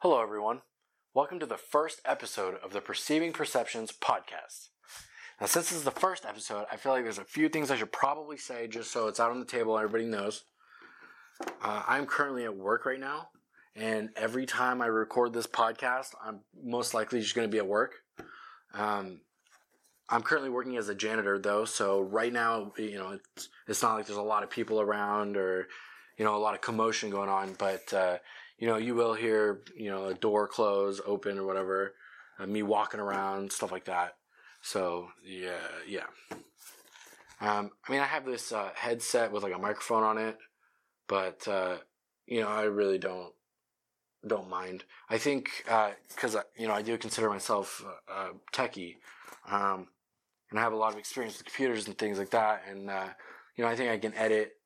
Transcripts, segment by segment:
Hello, everyone. Welcome to the first episode of the Perceiving Perceptions podcast. Now, since this is the first episode, I feel like there's a few things I should probably say just so it's out on the table and everybody knows. Uh, I'm currently at work right now, and every time I record this podcast, I'm most likely just going to be at work. Um, I'm currently working as a janitor though, so right now, you know, it's, it's not like there's a lot of people around or, you know, a lot of commotion going on, but, uh, you know, you will hear, you know, a door close, open or whatever, uh, me walking around, stuff like that. So, yeah, yeah. Um, I mean, I have this, uh, headset with like a microphone on it, but, uh, you know, I really don't, don't mind. I think, uh, cause, you know, I do consider myself, uh, techie. Um, and I have a lot of experience with computers and things like that. And uh, you know, I think I can edit,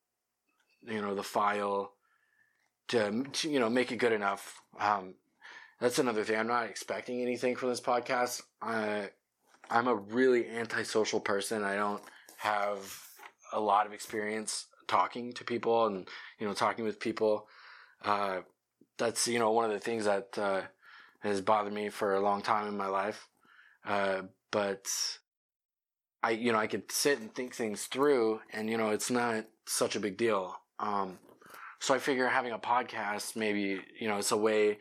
you know, the file to, to you know make it good enough. Um, that's another thing. I'm not expecting anything from this podcast. I, I'm a really antisocial person. I don't have a lot of experience talking to people and you know talking with people. Uh, that's you know one of the things that uh, has bothered me for a long time in my life. Uh, but I, you know, I could sit and think things through and, you know, it's not such a big deal. Um, so I figure having a podcast, maybe, you know, it's a way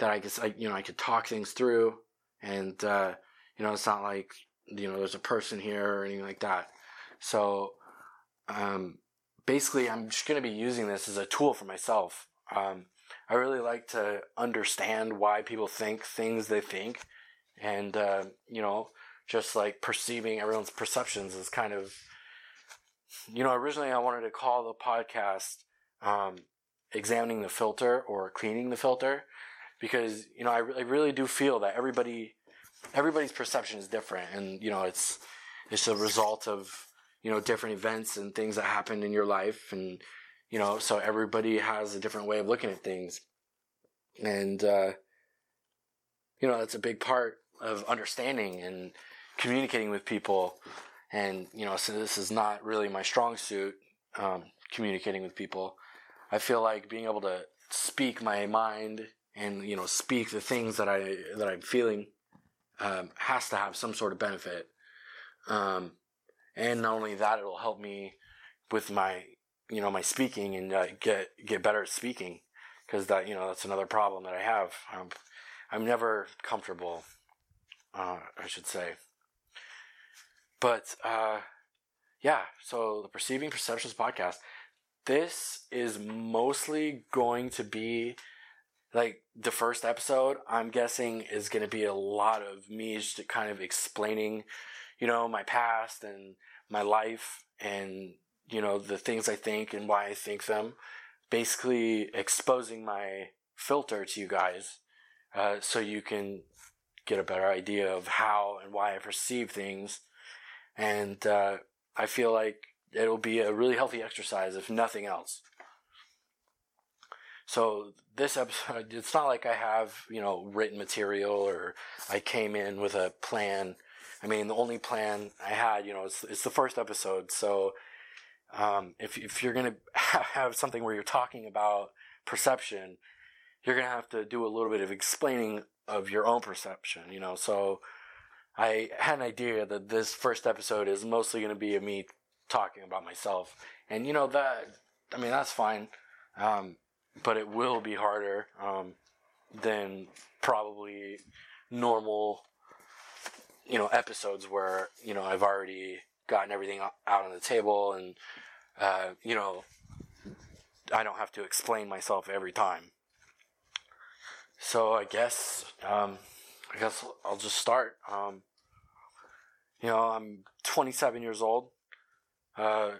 that I could, I, you know, I could talk things through and, uh, you know, it's not like, you know, there's a person here or anything like that. So, um, basically I'm just going to be using this as a tool for myself. Um, I really like to understand why people think things they think and, uh, you know, just like perceiving everyone's perceptions is kind of you know originally i wanted to call the podcast um, examining the filter or cleaning the filter because you know I, I really do feel that everybody everybody's perception is different and you know it's it's a result of you know different events and things that happen in your life and you know so everybody has a different way of looking at things and uh, you know that's a big part of understanding and communicating with people. And, you know, so this is not really my strong suit, um, communicating with people. I feel like being able to speak my mind and, you know, speak the things that I, that I'm feeling, um, has to have some sort of benefit. Um, and not only that, it'll help me with my, you know, my speaking and uh, get, get better at speaking. Cause that, you know, that's another problem that I have. I'm, I'm never comfortable, uh, I should say. But uh, yeah, so the Perceiving Perceptions podcast. This is mostly going to be like the first episode. I'm guessing is going to be a lot of me just kind of explaining, you know, my past and my life and you know the things I think and why I think them. Basically, exposing my filter to you guys, uh, so you can get a better idea of how and why I perceive things and uh, I feel like it'll be a really healthy exercise, if nothing else. So this episode, it's not like I have you know written material or I came in with a plan. I mean, the only plan I had, you know, it's, it's the first episode. So um, if if you're gonna have something where you're talking about perception, you're gonna have to do a little bit of explaining of your own perception. You know, so I had an idea that this first episode is mostly to be a me talking about myself, and you know that. I mean, that's fine, um, but it will be harder um, than probably normal, you know, episodes where you know I've already gotten everything out on the table, and uh, you know, I don't have to explain myself every time. So I guess. Um, I guess I'll just start. Um, you know, I'm 27 years old. Uh,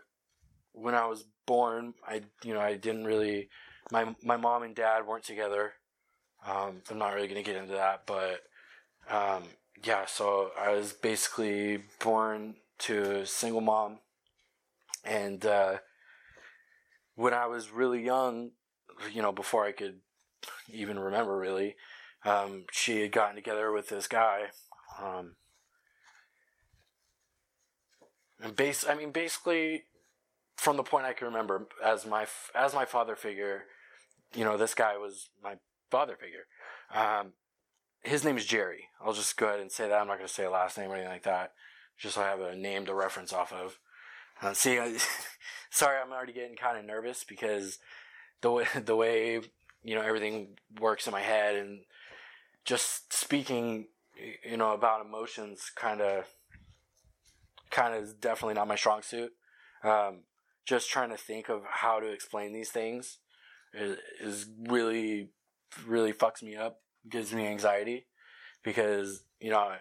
when I was born, I you know I didn't really my my mom and dad weren't together. Um, I'm not really gonna get into that, but um, yeah. So I was basically born to a single mom, and uh, when I was really young, you know, before I could even remember really, um, she had gotten together with this guy. Um, and base, I mean, basically, from the point I can remember, as my as my father figure, you know, this guy was my father figure. Um, his name is Jerry. I'll just go ahead and say that. I'm not going to say a last name or anything like that. Just so I have a name to reference off of. Uh, see, I, sorry, I'm already getting kind of nervous because the way the way you know everything works in my head and just speaking, you know, about emotions, kind of, kind of is definitely not my strong suit. Um, just trying to think of how to explain these things is, is really, really fucks me up, gives me anxiety because, you know,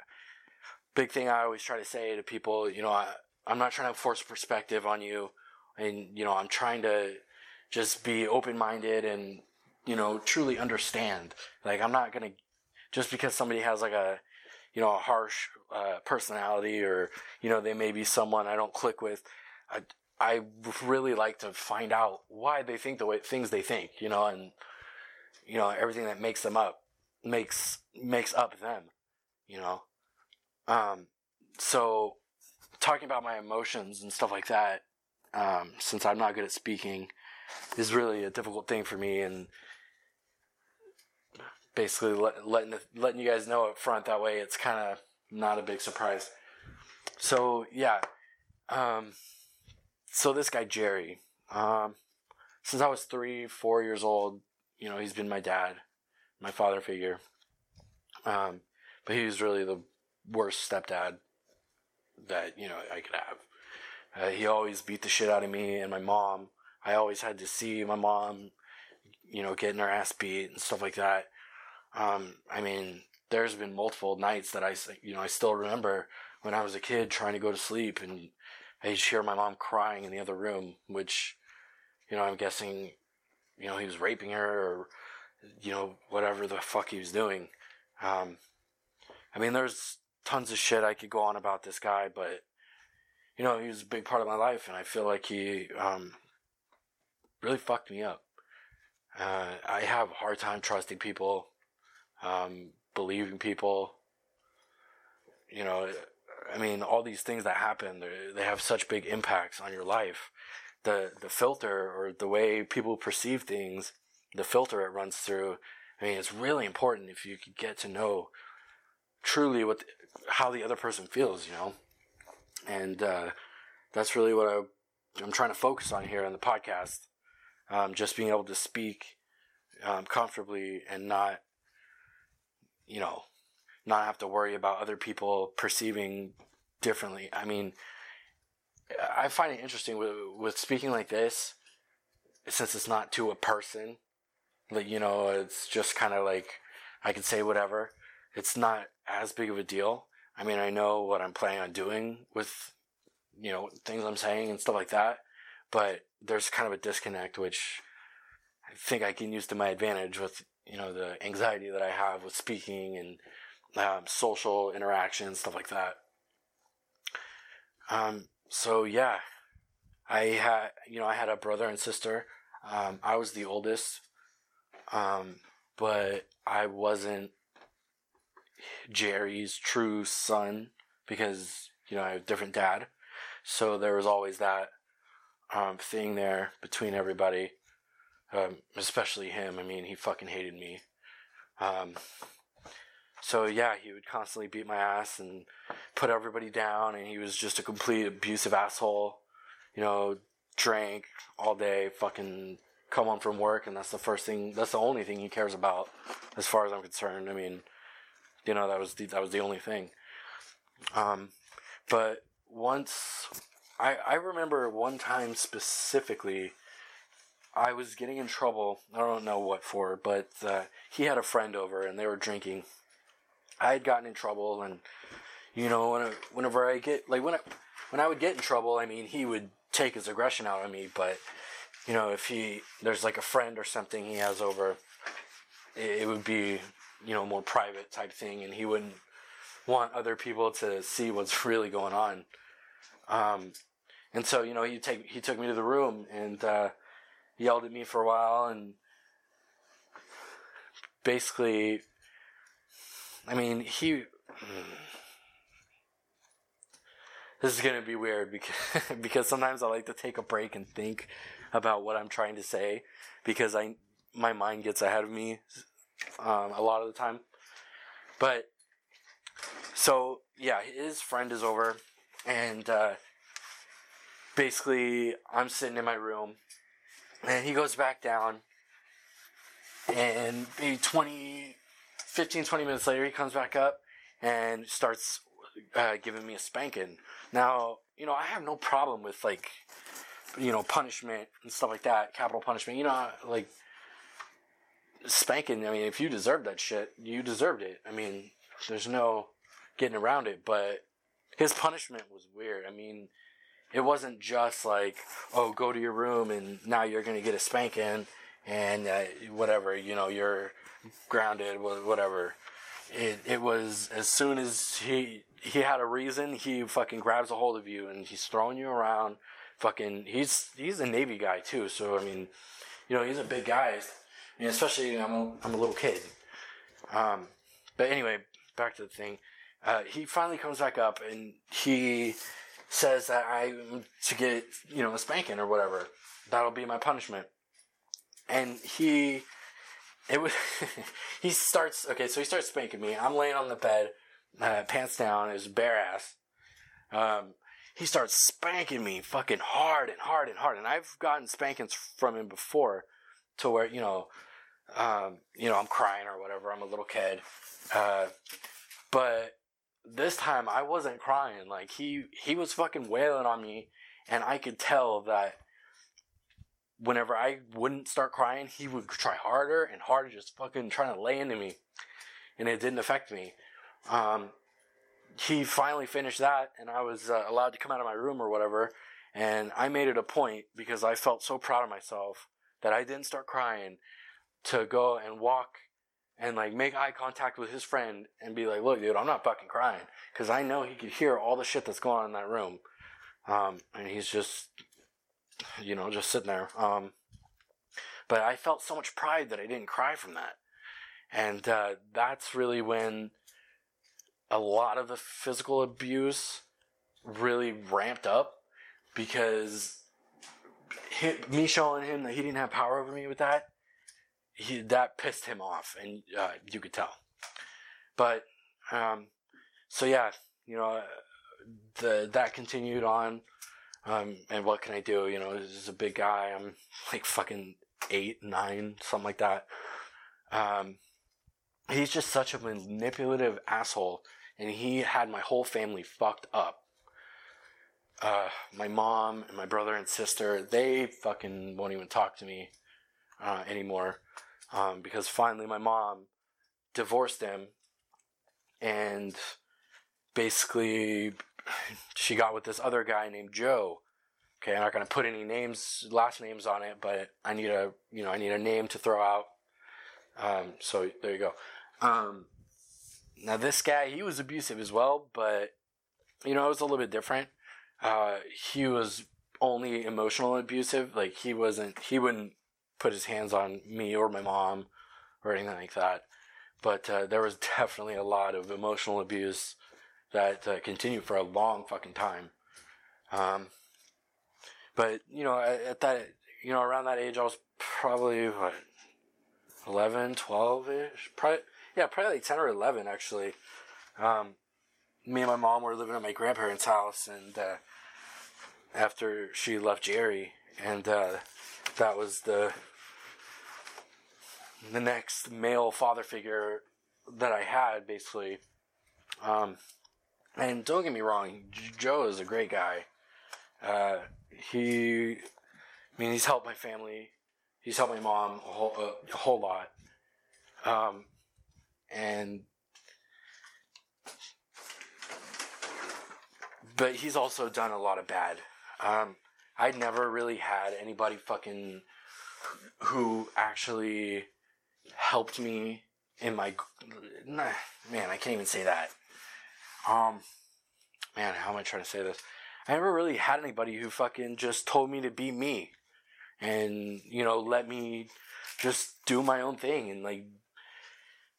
big thing I always try to say to people, you know, I, I'm not trying to force perspective on you and, you know, I'm trying to just be open minded and, you know, truly understand. Like, I'm not going to, just because somebody has like a, you know, a harsh uh, personality or, you know, they may be someone I don't click with. I, I really like to find out why they think the way things they think, you know, and, you know, everything that makes them up makes, makes up them, you know. Um, so talking about my emotions and stuff like that, um, since I'm not good at speaking, is really a difficult thing for me. And basically let, letting letting you guys know up front that way it's kind of not a big surprise. So yeah, um, so this guy Jerry, um, since I was three, four years old, you know, he's been my dad, my father figure. Um, but he was really the worst stepdad that you know I could have. Uh, he always beat the shit out of me and my mom. I always had to see my mom, you know, getting her ass beat and stuff like that. Um, I mean, there's been multiple nights that I, you know, I still remember when I was a kid trying to go to sleep and I just hear my mom crying in the other room, which, you know, I'm guessing, you know, he was raping her or, you know, whatever the fuck he was doing. Um, I mean, there's tons of shit I could go on about this guy, but, you know, he was a big part of my life and I feel like he, um, really fucked me up. Uh, I have a hard time trusting people um, believing people. You know, I mean, all these things that happen, they have such big impacts on your life. The the filter or the way people perceive things, the filter it runs through. I mean, it's really important if you could get to know truly what the, how the other person feels. You know, and uh, that's really what I, I'm trying to focus on here on the podcast. Um, just being able to speak um, comfortably and not you know, not have to worry about other people perceiving differently. I mean, I find it interesting with, with speaking like this, since it's not to a person, like, you know, it's just kind of like I can say whatever. It's not as big of a deal. I mean, I know what I'm planning on doing with, you know, things I'm saying and stuff like that, but there's kind of a disconnect, which I think I can use to my advantage with you know the anxiety that I have with speaking and um, social interaction stuff like that. Um, so yeah, I had you know I had a brother and sister. Um, I was the oldest, um, but I wasn't Jerry's true son because you know I have a different dad. So there was always that um, thing there between everybody um, especially him. I mean, he fucking hated me. Um, so yeah, he would constantly beat my ass and put everybody down, and he was just a complete abusive asshole. You know, drank all day, fucking come home from work, and that's the first thing. That's the only thing he cares about, as far as I'm concerned. I mean, you know, that was the, that was the only thing. Um, but once I I remember one time specifically I was getting in trouble. I don't know what for, but uh, he had a friend over and they were drinking. I had gotten in trouble, and you know, whenever I get like when I when I would get in trouble, I mean, he would take his aggression out on me. But you know, if he there's like a friend or something he has over, it, it would be you know more private type thing, and he wouldn't want other people to see what's really going on. Um, and so you know, he take he took me to the room and. Uh, yelled at me for a while and basically I mean he this is gonna be weird because because sometimes I like to take a break and think about what I'm trying to say because I my mind gets ahead of me um, a lot of the time. But so yeah, his friend is over, and uh, basically I'm sitting in my room, and he goes back down, and maybe 20, 15, 20 minutes later, he comes back up and starts uh, giving me a spanking. Now, you know, I have no problem with like, you know, punishment and stuff like that, capital punishment. You know, like spanking. I mean, if you deserved that shit, you deserved it. I mean, there's no getting around it. But his punishment was weird. I mean, it wasn't just like, oh, go to your room and now you're gonna get a spanking and uh, whatever. You know, you're grounded, whatever. It it was as soon as he he had a reason, he fucking grabs a hold of you and he's throwing you around. Fucking, he's he's a Navy guy too, so I mean, you know, he's a big guy. I mean, especially I'm a, I'm a little kid. Um, but anyway, back to the thing. Uh, he finally comes back up and he says that I'm to get you know a spanking or whatever. That'll be my punishment. And he, it was he starts okay. So he starts spanking me. I'm laying on the bed uh, pants down, his bare ass. Um, he starts spanking me fucking hard and hard and hard. And I've gotten spankings from him before to where, you know, um, you know, I'm crying or whatever. I'm a little kid. Uh, but this time I wasn't crying. Like he, he was fucking wailing on me and I could tell that whenever I wouldn't start crying, he would try harder and harder, just fucking trying to lay into me. And it didn't affect me. Um, he finally finished that, and I was uh, allowed to come out of my room or whatever. And I made it a point because I felt so proud of myself that I didn't start crying to go and walk and like make eye contact with his friend and be like, "Look, dude, I'm not fucking crying," because I know he could hear all the shit that's going on in that room, um, and he's just, you know, just sitting there. Um, but I felt so much pride that I didn't cry from that, and uh, that's really when a lot of the physical abuse really ramped up because me showing him that he didn't have power over me with that, he that pissed him off, and uh, you could tell. But um, so yeah, you know, the that continued on. Um, and what can I do? You know, this is a big guy. I'm like fucking eight, nine, something like that. Um, he's just such a manipulative asshole and he had my whole family fucked up. Uh, my mom and my brother and sister, they fucking won't even talk to me uh, anymore um, because finally my mom divorced him and basically she got with this other guy named Joe. Okay, I'm not gonna put any names, last names on it, but I need a, you know, I need a name to throw out. Um, so there you go. Um, now this guy, he was abusive as well, but you know, it was a little bit different. Uh, he was only emotional abusive. Like he wasn't, he wouldn't put his hands on me or my mom or anything like that. But uh, there was definitely a lot of emotional abuse that uh, continued for a long fucking time. Um, but you know, at, at, that, you know, around that age, I was probably what 11, 12 ish, probably yeah, probably like 10 or 11 actually. Um, me and my mom were living at my grandparents' house, and uh, after she left Jerry, and uh, that was the the next male father figure that I had, basically. Um, and don't get me wrong, Joe is a great guy. Uh, he, I mean, he's helped my family. He's helped my mom a whole, a whole lot. Um, and but he's also done a lot of bad. Um, I never really had anybody fucking who actually helped me in my nah, man. I can't even say that. Um, man, how am I trying to say this? I never really had anybody who fucking just told me to be me, and you know, let me just do my own thing and like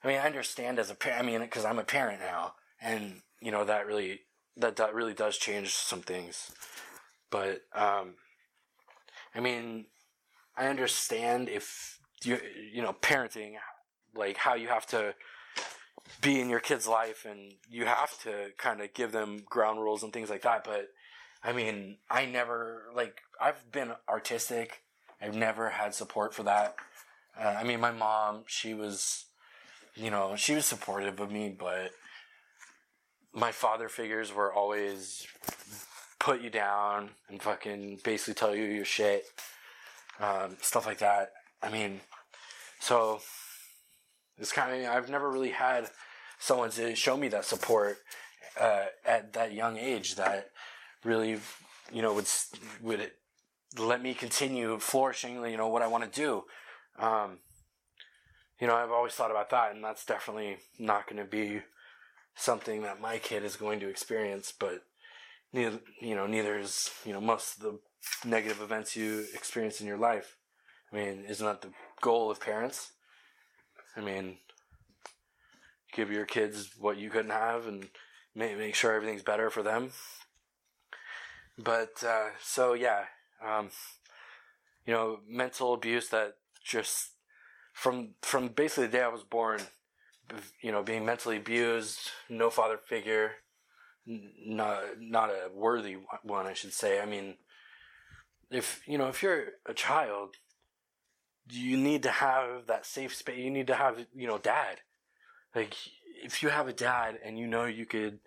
I mean, I understand as a parent. I mean, because I'm a parent now, and you know that really that that really does change some things. But um, I mean, I understand if you you know parenting like how you have to be in your kid's life and you have to kind of give them ground rules and things like that. But I mean, I never, like, I've been artistic. I've never had support for that. Uh, I mean, my mom, she was, you know, she was supportive of me, but my father figures were always put you down and fucking basically tell you your shit, um, stuff like that. I mean, so it's kind of I've never really had someone to show me that support uh, at that young age that really you know would would let me continue flourishing. You know what I want to do. Um, you know, I've always thought about that, and that's definitely not going to be something that my kid is going to experience. But neither, you know, neither is you know most of the negative events you experience in your life. I mean, isn't that the goal of parents? I mean, give your kids what you couldn't have and make, make sure everything's better for them. But, uh, so yeah, um, you know, mental abuse that just from, from basically the day I was born, you know, being mentally abused, no father figure, not, not a worthy one, I should say. I mean, if, you know, if you're a child, you need to have that safe space. You need to have, you know, dad. Like, if you have a dad and you know you could,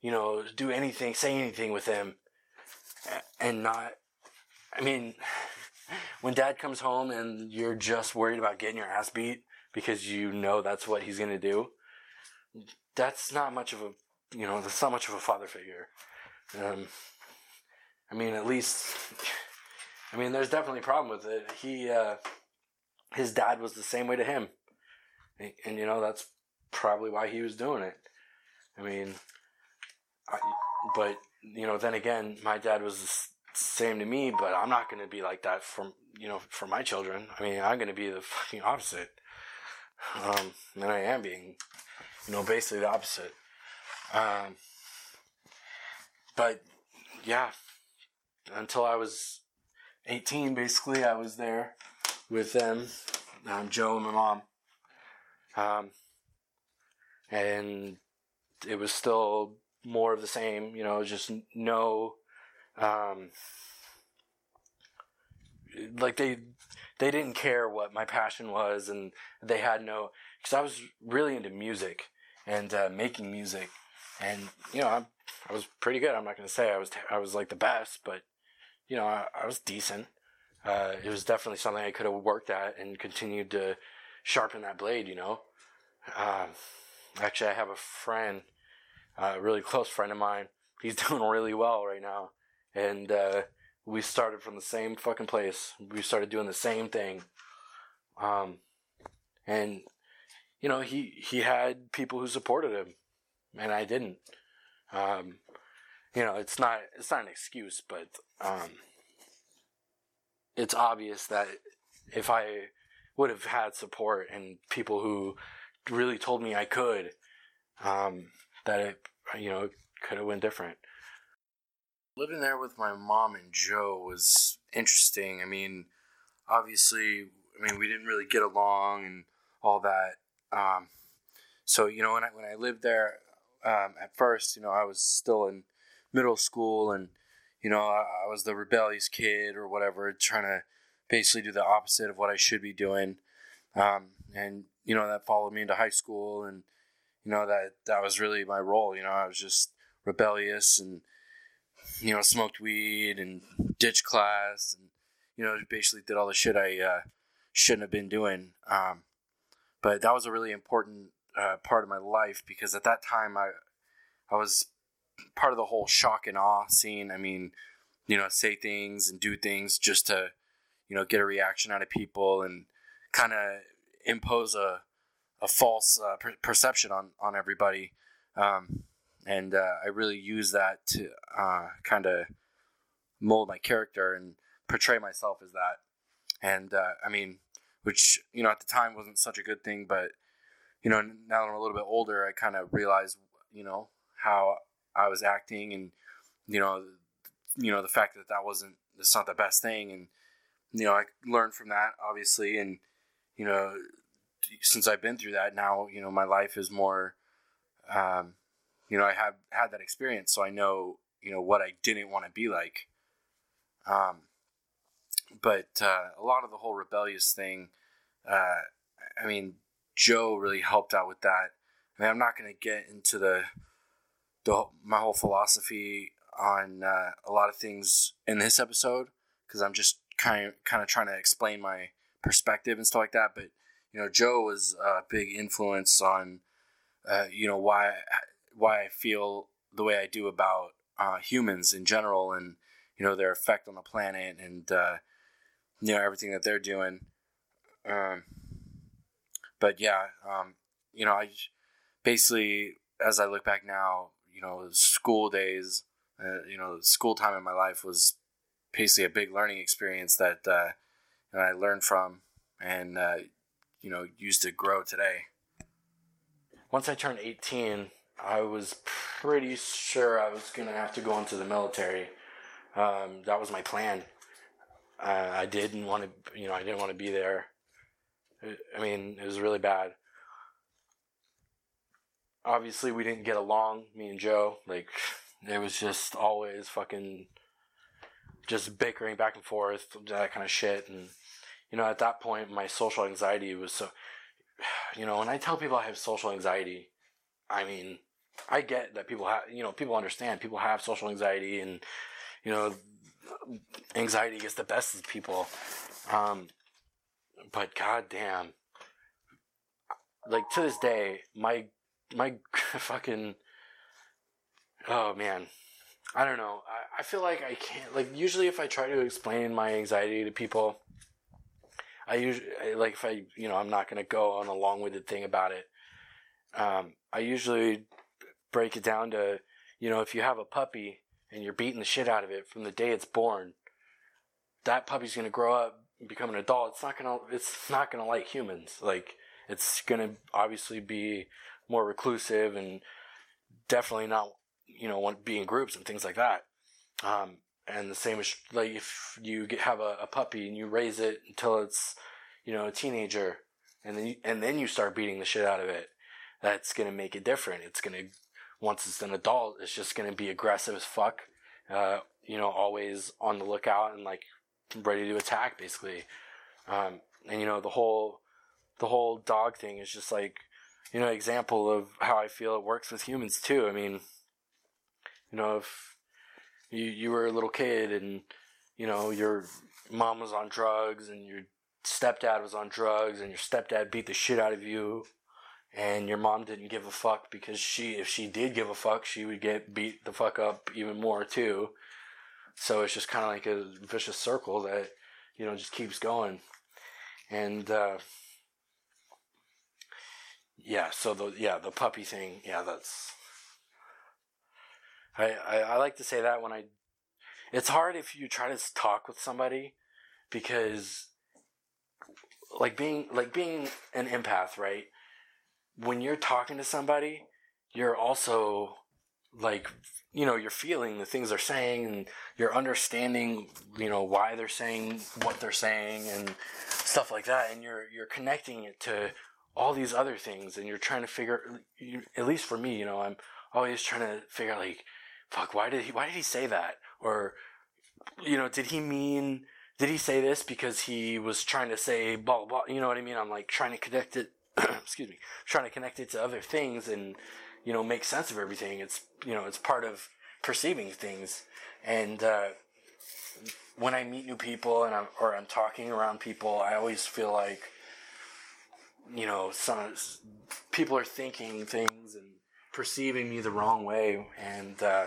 you know, do anything, say anything with him, and not, I mean, when dad comes home and you're just worried about getting your ass beat because you know that's what he's gonna do, that's not much of a, you know, that's not much of a father figure. Um, I mean, at least, I mean, there's definitely a problem with it. He, uh, his dad was the same way to him. And, and you know, that's probably why he was doing it. I mean, I, but, you know, then again, my dad was the same to me, but I'm not going to be like that for, you know, for my children. I mean, I'm going to be the fucking opposite. Um, and I am being, you know, basically the opposite. Um, but yeah, until I was 18, basically, I was there with them, um, Joe and my mom. Um, and it was still more of the same, you know, just no, um, like they, they didn't care what my passion was and they had no, cause I was really into music and, uh, making music and, you know, I, I was pretty good. I'm not going to say I was, I was like the best, but, you know, I, I was decent uh, it was definitely something I could have worked at and continued to sharpen that blade, you know. Uh, actually, I have a friend, a really close friend of mine. He's doing really well right now. And uh, we started from the same fucking place. We started doing the same thing. Um, and, you know, he, he had people who supported him, and I didn't. Um, you know, it's not, it's not an excuse, but, um, it's obvious that if I would have had support and people who really told me I could, um, that it, you know, could have went different. Living there with my mom and Joe was interesting. I mean, obviously, I mean, we didn't really get along and all that. Um, so, you know, when I, when I lived there, um, at first, you know, I was still in middle school and, you know, I, I was the rebellious kid or whatever, trying to basically do the opposite of what I should be doing. Um, and you know that followed me into high school, and you know that that was really my role. You know, I was just rebellious and you know smoked weed and ditched class, and you know basically did all the shit I uh, shouldn't have been doing. Um, but that was a really important uh, part of my life because at that time I I was part of the whole shock and awe scene. I mean, you know, say things and do things just to, you know, get a reaction out of people and kind of impose a, a false uh, per- perception on, on everybody. Um, and uh, I really use that to uh, kind of mold my character and portray myself as that. And uh, I mean, which, you know, at the time wasn't such a good thing, but, you know, now that I'm a little bit older, I kind of realize, you know, how I was acting, and you know, you know the fact that that wasn't that's not the best thing, and you know I learned from that obviously, and you know since I've been through that now, you know, my life is more, um, you know, I have had that experience, so I know, you know, what I didn't want to be like. Um, but uh, a lot of the whole rebellious thing, uh, I mean, Joe really helped out with that. I mean, I'm not going to get into the, the my whole philosophy on uh, a lot of things in this episode because I'm just kind of kind of trying to explain my perspective and stuff like that. But you know, Joe was a big influence on uh, you know why why I feel the way I do about uh, humans in general and you know their effect on the planet and uh, you know everything that they're doing. Um, but yeah, um, you know, I basically as I look back now, you know, school days, uh, you know, school time in my life was basically a big learning experience that uh, you know, I learned from and uh, you know used to grow today. Once I turned 18, I was pretty sure I was gonna have to go into the military. Um, that was my plan. I didn't want to, you know, I didn't want to be there. I mean, it was really bad. Obviously, we didn't get along, me and Joe. Like, it was just always fucking just bickering back and forth, that kind of shit. And, you know, at that point, my social anxiety was so, you know, when I tell people I have social anxiety, I mean, I get that people have, you know, people understand people have social anxiety and, you know, anxiety gets the best of people. Um, but goddamn, like to this day, my, my fucking, oh man, I don't know. I, I feel like I can't, like, usually if I try to explain my anxiety to people, I usually, like, if I, you know, I'm not going to go on a long winded thing about it. Um, I usually break it down to, you know, if you have a puppy and you're beating the shit out of it from the day it's born, that puppy's going to grow up and become an adult. It's not going to, it's not going to like humans. Like, it's going to obviously be more reclusive and definitely not, you know, want to be in groups and things like that. Um, and the same is like if you get, have a, a puppy and you raise it until it's, you know, a teenager and then you, and then you start beating the shit out of it. That's going to make it different. It's going to once it's an adult, it's just going to be aggressive as fuck. Uh, you know, always on the lookout and like ready to attack, basically. Um, and you know, the whole the whole dog thing is just like you know example of how I feel it works with humans too. I mean, you know, if you you were a little kid and you know your mom was on drugs and your stepdad was on drugs and your stepdad beat the shit out of you and your mom didn't give a fuck because she if she did give a fuck she would get beat the fuck up even more too so it's just kind of like a vicious circle that you know just keeps going and uh, yeah so the yeah the puppy thing yeah that's I, I i like to say that when i it's hard if you try to talk with somebody because like being like being an empath right? When you're talking to somebody, you're also like you know you're feeling the things they're saying and you're understanding you know why they're saying what they're saying and stuff like that and you're you're connecting it to all these other things and you're trying to figure at least for me you know i'm always trying to figure like fuck why did he why did he say that or you know did he mean did he say this because he was trying to say blah blah you know what i mean i'm like trying to connect it excuse me, trying to connect it to other things and, you know, make sense of everything. It's, you know, it's part of perceiving things. And, uh, when I meet new people and I'm, or I'm talking around people, I always feel like, you know, some people are thinking things and perceiving me the wrong way. And, uh,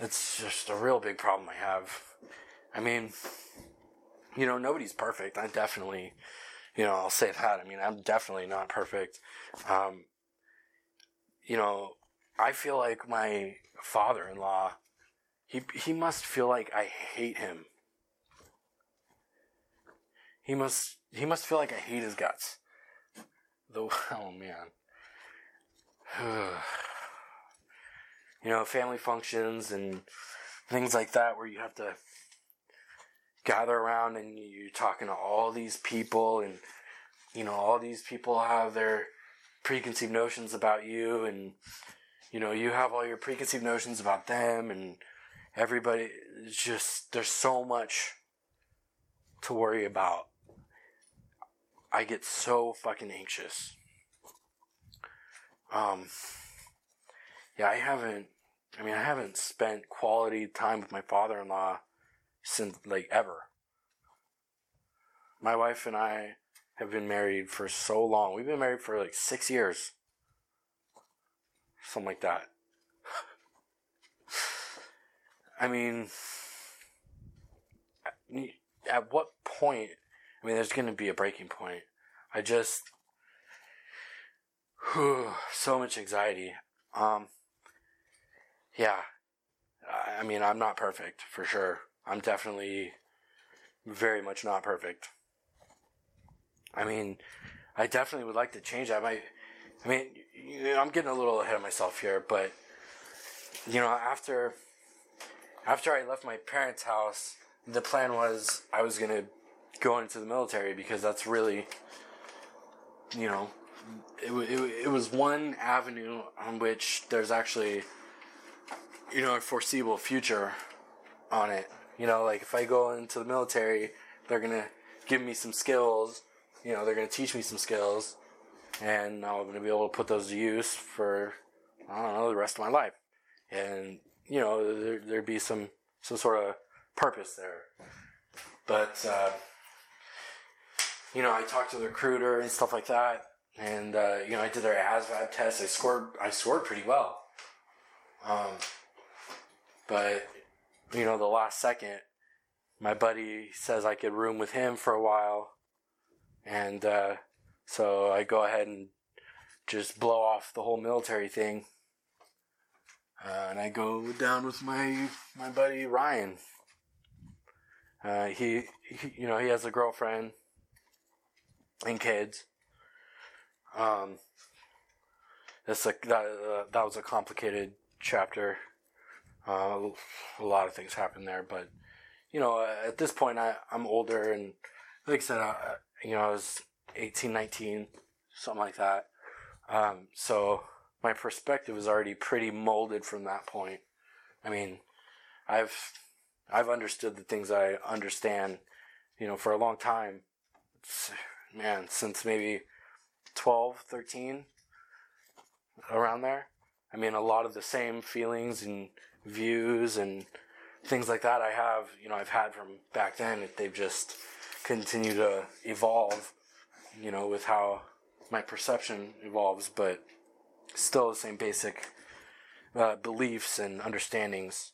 it's just a real big problem I have. I mean, you know, nobody's perfect. I definitely, you know, I'll say that. I mean, I'm definitely not perfect. Um, you know, I feel like my father-in-law, he he must feel like I hate him. He must he must feel like I hate his guts. The oh man. you know, family functions and things like that where you have to gather around and you're talking to all these people and you know, all these people have their preconceived notions about you and you know, you have all your preconceived notions about them and everybody just there's so much to worry about. I get so fucking anxious. Um yeah, I haven't I mean, I haven't spent quality time with my father-in-law since like ever. My wife and I have been married for so long. We've been married for like 6 years. Something like that. I mean, at what point? I mean, there's going to be a breaking point. I just, whew, so much anxiety. Um, yeah. I mean, I'm not perfect for sure. I'm definitely very much not perfect. I mean, I definitely would like to change that. My, I mean, you know, I'm getting a little ahead of myself here, but you know, after after I left my parents' house, the plan was I was gonna go into the military because that's really, you know, it, it, it was one avenue on which there's actually, you know, a foreseeable future on it. You know, like if I go into the military, they're gonna give me some skills. You know, they're gonna teach me some skills, and I'm gonna be able to put those to use for I don't know the rest of my life. And you know, there, there'd be some some sort of purpose there. But uh, you know, I talked to the recruiter and stuff like that, and uh, you know, I did their ASVAB test. I scored I scored pretty well. Um, but you know, the last second, my buddy says I could room with him for a while, and uh, so I go ahead and just blow off the whole military thing. Uh, and I go down with my my buddy Ryan. Uh, he, he, you know, he has a girlfriend and kids. Um, it's like that. Uh, that was a complicated chapter. Uh, a lot of things happened there, but you know, at this point, I I'm older, and like I said, I, you know, I was 18, 19, something like that. Um, so my perspective is already pretty molded from that point. I mean, I've I've understood the things I understand, you know, for a long time. It's, man, since maybe 12, 13, around there. I mean, a lot of the same feelings and views and things like that I have, you know, I've had from back then. They've just continued to evolve, you know, with how my perception evolves, but still the same basic uh, beliefs and understandings.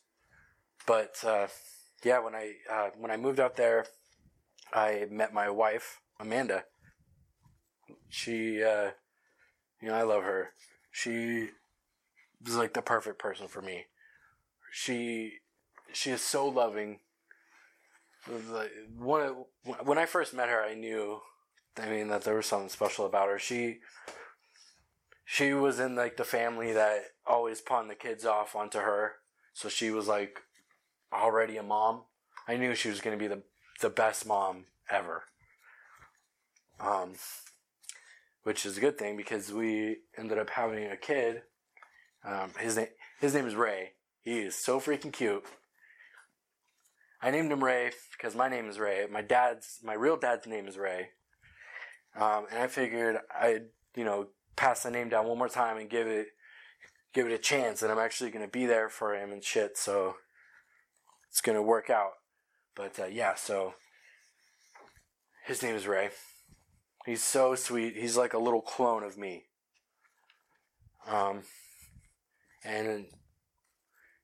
But uh, yeah, when I uh, when I moved out there, I met my wife Amanda. She, uh, you know, I love her. She was like the perfect person for me. She she is so loving. Like one when I first met her, I knew, I mean, that there was something special about her. She she was in like the family that always pawned the kids off onto her. So she was like already a mom. I knew she was going to be the the best mom ever. Um, which is a good thing because we ended up having a kid. Um, his name his name is Ray. He is so freaking cute. I named him Ray because my name is Ray. My dad's my real dad's name is Ray. Um, and I figured I'd you know pass the name down one more time and give it give it a chance and I'm actually to be there for him and shit so it's to work out but uh, yeah so his name is Ray he's so sweet he's like a little clone of me um and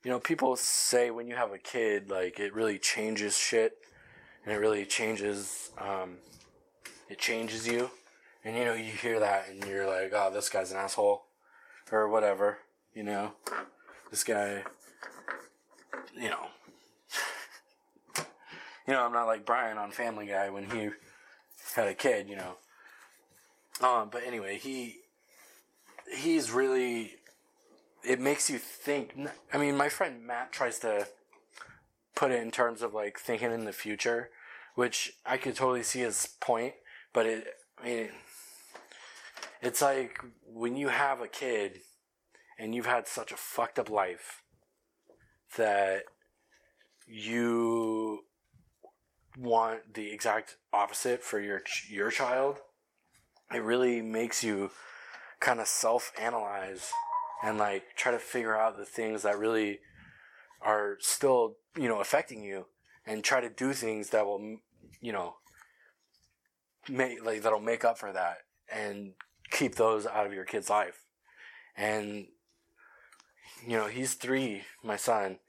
you know people say when you have a kid like it really changes shit and it really changes um it changes you and you know, you hear that and you're like, oh, this guy's an asshole. Or whatever. You know? This guy, you know. you know, I'm not like Brian on Family Guy when he had a kid, you know. Um, but anyway, he, he's really, it makes you think. I mean, my friend Matt tries to put it in terms of like thinking in the future, which I could totally see his point, but it I mean, it's like when you have a kid and you've had such a fucked up life that you want the exact opposite for your your child it really makes you kind of self-analyze and like try to figure out the things that really are still you know affecting you and try to do things that will you know make like that'll make up for that and keep those out of your kid's life. And you know he's three my son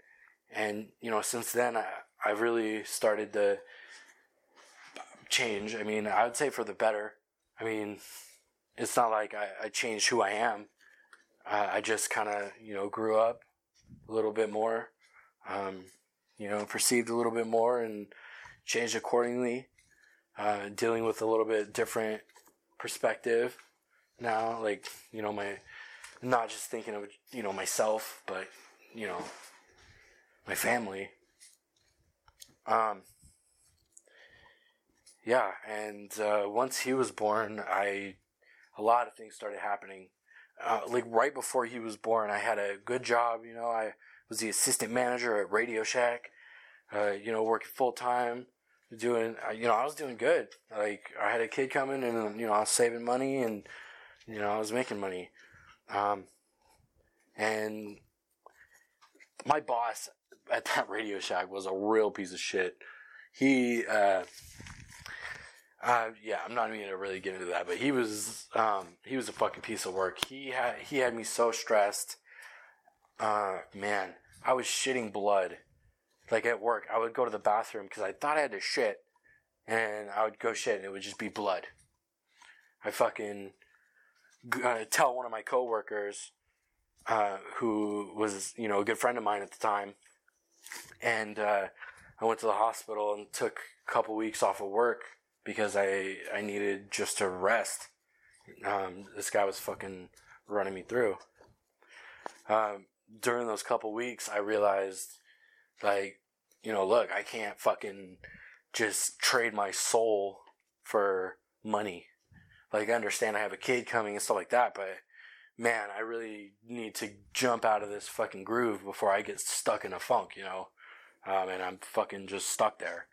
and you know since then i i've really started to change. I mean i would say for the better i mean it's not like i, I changed who i am. I just kind of you know grew up a little bit more um, you know perceived a little bit more and changed accordingly uh, dealing with a little bit different perspective now like you know my not just thinking of you know myself but you know my family. Um yeah and uh, once he was born i a lot of things started happening. Uh, like right before he was born i had a good job you know i was the assistant manager at radio shack uh, you know working full time doing uh, you know i was doing good. Like i had a kid coming and you know i was saving money and you know i was making money. Um, and my boss at that Radio Shack was a real piece of shit. He, uh, uh, yeah, I'm not even gonna really get into that, but he was, um, he was a fucking piece of work. He had, he had me so stressed. Uh, man, I was shitting blood. Like at work, I would go to the bathroom because I thought I had to shit, and I would go shit, and it would just be blood. I fucking uh, tell one of my coworkers, uh, who was you know a good friend of mine at the time, and uh, I went to the hospital and took a couple weeks off of work because I I needed just to rest. Um, this guy was fucking running me through. Um, during those couple weeks, I realized, like, you know, look, I can't fucking just trade my soul for money. Like, I understand I have a kid coming and stuff like that, but man, I really need to jump out of this fucking groove before I get stuck in a funk, you know? Um, and I'm fucking just stuck there.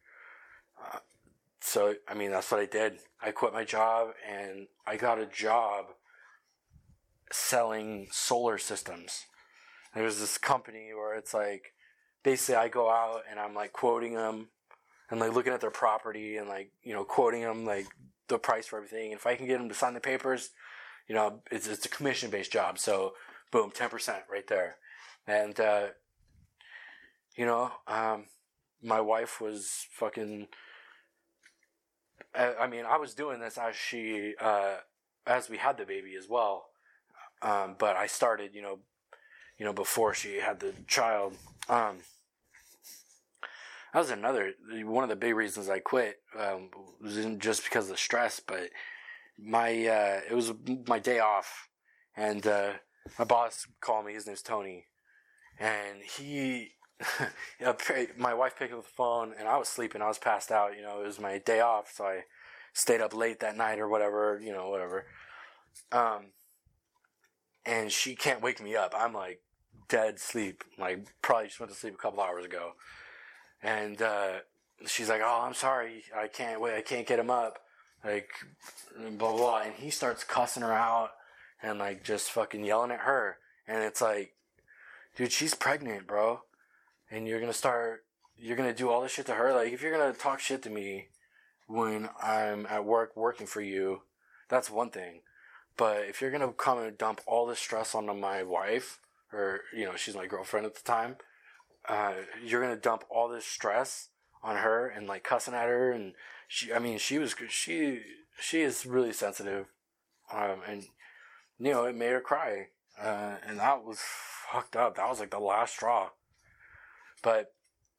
Uh, so, I mean, that's what I did. I quit my job and I got a job selling solar systems. There's this company where it's like, basically I go out and I'm like quoting them and like looking at their property and like, you know, quoting them like the price for everything. And if I can get them to sign the papers, you know, it's, it's a commission based job. So boom, 10% right there. And, uh, you know, um, my wife was fucking, I, mean, I was doing this as she, uh, as we had the baby as well. Um, but I started, you know, you know, before she had the child. Um, that was another one of the big reasons I quit. Um, wasn't just because of stress, but my uh, it was my day off, and uh, my boss called me. His name's Tony, and he. my wife picked up the phone and I was sleeping. I was passed out. You know, it was my day off, so I stayed up late that night or whatever. You know, whatever. Um, and she can't wake me up. I'm like dead sleep. Like probably just went to sleep a couple hours ago. And uh, she's like, "Oh, I'm sorry. I can't wait. I can't get him up." like blah blah and he starts cussing her out and like just fucking yelling at her and it's like dude she's pregnant bro and you're gonna start you're gonna do all this shit to her? Like if you're gonna talk shit to me when i'm at work working for you that's one thing. But if you're gonna come and dump all this stress onto my wife or you know she's my girlfriend at the time uh, you're gonna dump all this stress on her and like cussing at her and she I mean she was she she is really sensitive um and you know it made her cry uh, and that was fucked up. That was like the last straw but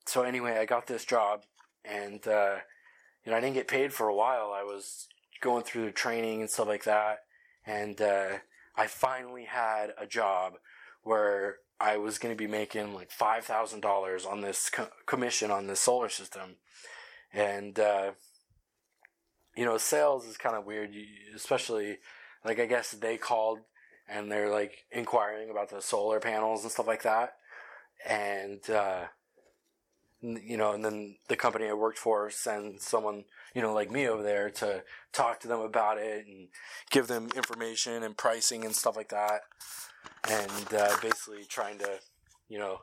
so anyway I got this job and uh you know I didn't get paid for a while. I was going through training and stuff like that. And uh I finally had a job where I was going to be making like five thousand dollars on this co- commission on this solar system, and uh, you know, sales is kind of weird, you, especially like I guess they called and they're like inquiring about the solar panels and stuff like that, and uh, you know, and then the company I worked for sends someone you know like me over there to talk to them about it and give them information and pricing and stuff like that, and uh, basically trying to you know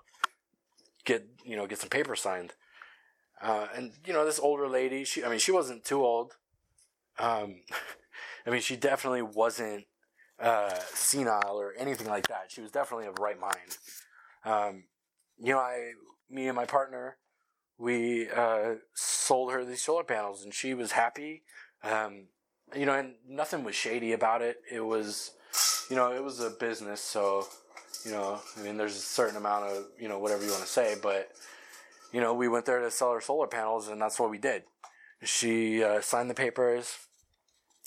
get you know get some paper signed. Uh, and you know this older lady, she I mean she wasn't too old. Um, I mean she definitely wasn't uh, senile or anything like that. She was definitely of right mind. Um, you know, I, me and my partner, we uh, sold her these solar panels, and she was happy. Um, you know, and nothing was shady about it. It was, you know, it was a business, so you know, I mean, there's a certain amount of you know whatever you want to say, but you know, we went there to sell her solar panels, and that's what we did. She uh, signed the papers,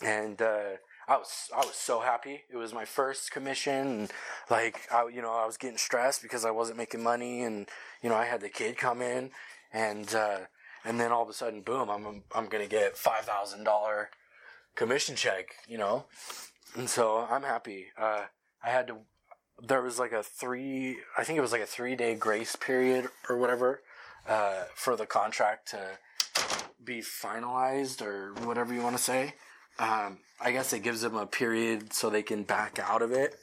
and uh, I was I was so happy. It was my first commission, and like I you know I was getting stressed because I wasn't making money, and you know I had the kid come in, and uh, and then all of a sudden, boom! I'm I'm gonna get five thousand dollar commission check, you know, and so I'm happy. Uh, I had to. There was like a three. I think it was like a three day grace period or whatever uh, for the contract to be finalized or whatever you want to say. Um, I guess it gives them a period so they can back out of it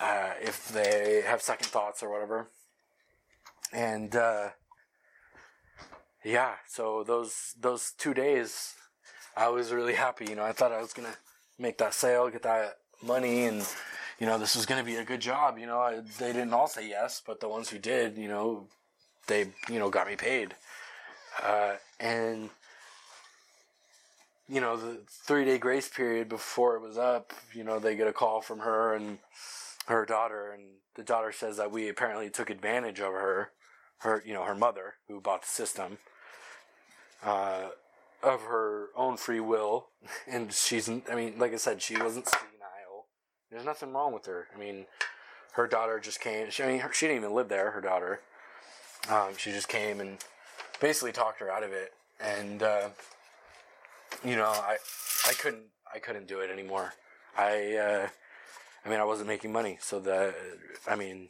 uh, if they have second thoughts or whatever. And uh, yeah, so those those two days, I was really happy. You know, I thought I was gonna make that sale, get that money, and you know, this was gonna be a good job. You know, I, they didn't all say yes, but the ones who did, you know, they you know got me paid. Uh, and you know, the three day grace period before it was up, you know, they get a call from her and her daughter, and the daughter says that we apparently took advantage of her, her, you know, her mother who bought the system, uh, of her own free will, and she's, I mean, like I said, she wasn't senile. There's nothing wrong with her. I mean, her daughter just came. She, I mean, she didn't even live there. Her daughter, um, she just came and basically talked her out of it, and. Uh, you know, I I couldn't I couldn't do it anymore. I uh, I mean, I wasn't making money, so the I mean,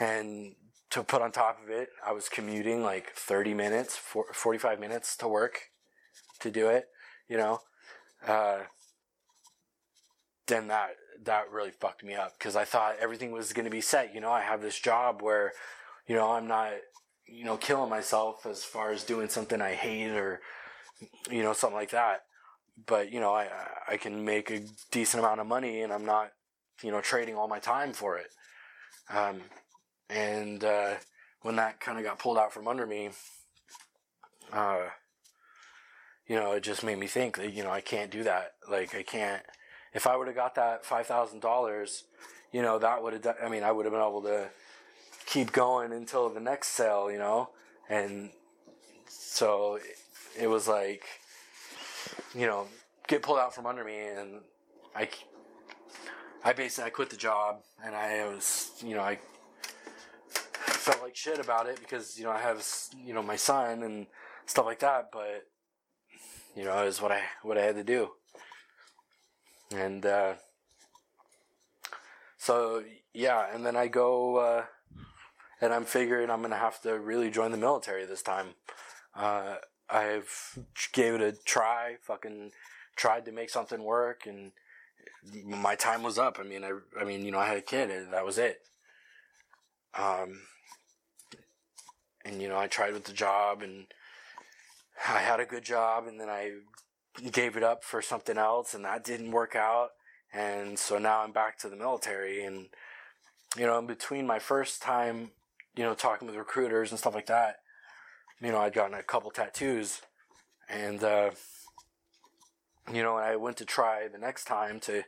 and to put on top of it, I was commuting like 30 minutes, 45 minutes to work to do it, you know. Uh, then that that really fucked me up because I thought everything was going to be set. You know, I have this job where, you know, I'm not, you know, killing myself as far as doing something I hate or you know, something like that. But you know, I I can make a decent amount of money, and I'm not, you know, trading all my time for it. Um, and uh, when that kind of got pulled out from under me, uh, you know, it just made me think that you know I can't do that. Like I can't. If I would have got that five thousand dollars, you know, that would have. Done. I mean, I would have been able to keep going until the next sale. You know, and so it was like, you know, get pulled out from under me, and I, I basically I quit the job, and I was, you know, I felt like shit about it because you know I have you know my son and stuff like that, but you know it was what I what I had to do, and uh, so yeah, and then I go. Uh, and I'm figuring I'm gonna have to really join the military this time. Uh, I've gave it a try, fucking tried to make something work, and my time was up. I mean, I, I mean, you know, I had a kid, and that was it. Um, and you know, I tried with the job, and I had a good job, and then I gave it up for something else, and that didn't work out, and so now I'm back to the military, and you know, in between my first time, you know, talking with recruiters and stuff like that you know, I'd gotten a couple tattoos, and uh, you know, I went to try the next time to,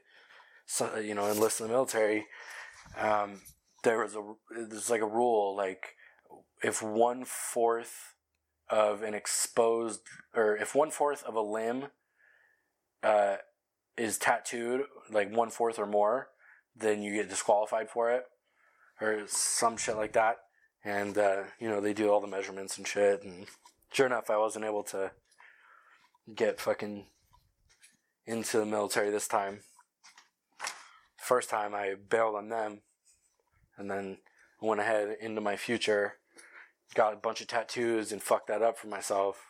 you know, enlist in the military. Um, there was a there's like a rule like if one fourth of an exposed or if one fourth of a limb uh, is tattooed like one fourth or more, then you get disqualified for it or some shit like that and uh, you know they do all the measurements and shit. And sure enough, I wasn't able to get fucking into the military this time. First time I bailed on them, and then went ahead into my future, got a bunch of tattoos and fucked that up for myself,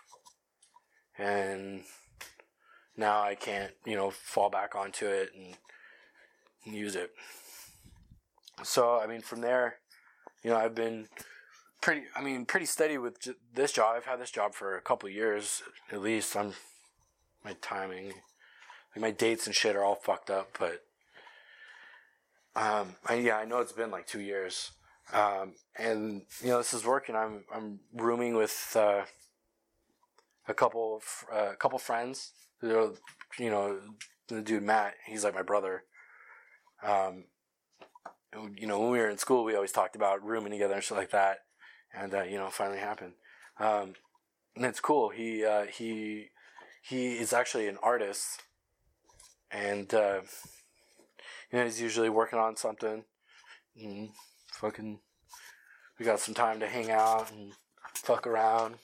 and now I can't, you know, fall back onto it and, and use it. So I mean, from there, you know, I've been pretty. I mean, pretty steady with j- this job. I've had this job for a couple years at least. I'm my timing, like my dates and shit are all fucked up. But um, I, yeah, I know it's been like two years. Um, and you know, this is working. I'm I'm rooming with uh, a couple of, uh, a couple friends. They're, you know, the dude Matt. He's like my brother. Um, you know, when we were in school, we always talked about rooming together and shit like that, and uh, you know, finally happened. Um, and it's cool. He uh, he he is actually an artist, and uh, you know, he's usually working on something. And fucking, we got some time to hang out and fuck around.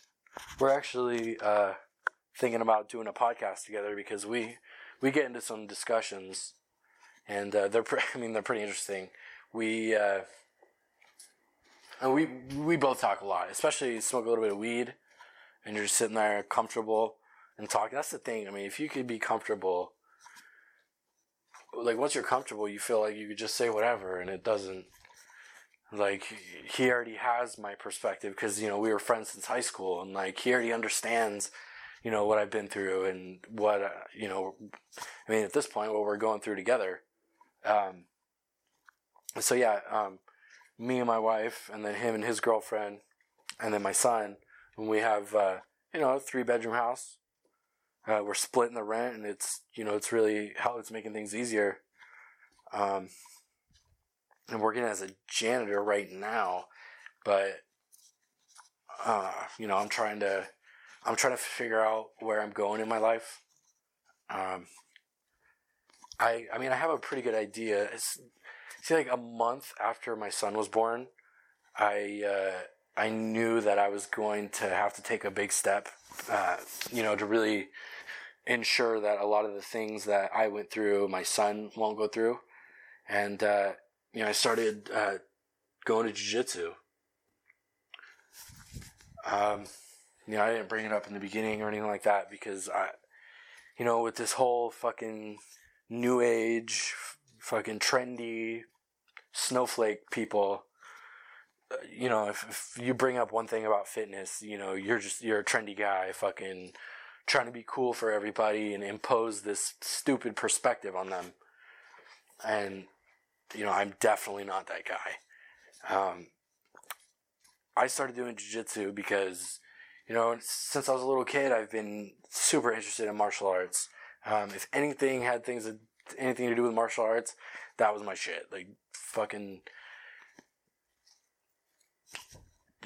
We're actually uh, thinking about doing a podcast together because we we get into some discussions, and uh, they're pre- I mean they're pretty interesting we uh, we we both talk a lot, especially you smoke a little bit of weed, and you're just sitting there comfortable and talking. That's the thing. I mean, if you could be comfortable, like once you're comfortable, you feel like you could just say whatever, and it doesn't. Like he already has my perspective because you know we were friends since high school, and like he already understands, you know what I've been through and what uh, you know. I mean, at this point, what we're going through together. Um, so yeah, um, me and my wife, and then him and his girlfriend, and then my son. And we have uh, you know a three bedroom house. Uh, we're splitting the rent, and it's you know it's really how it's making things easier. Um, I'm working as a janitor right now, but uh, you know I'm trying to I'm trying to figure out where I'm going in my life. Um, I I mean I have a pretty good idea. It's see like a month after my son was born, I uh, I knew that I was going to have to take a big step, uh, you know, to really ensure that a lot of the things that I went through, my son won't go through, and uh, you know, I started uh, going to jujitsu. Um, you know, I didn't bring it up in the beginning or anything like that because I, you know, with this whole fucking new age, fucking trendy snowflake people uh, you know if, if, you bring up one thing about fitness you know you're just you're a trendy guy fucking trying to be cool for everybody and impose this stupid perspective on them. And you know i'm definitely not that guy. Um, i started doing jiu-jitsu because you know since i was a little kid i've been super interested in martial arts. Um, if anything had things anything to do with martial arts that was my shit like fucking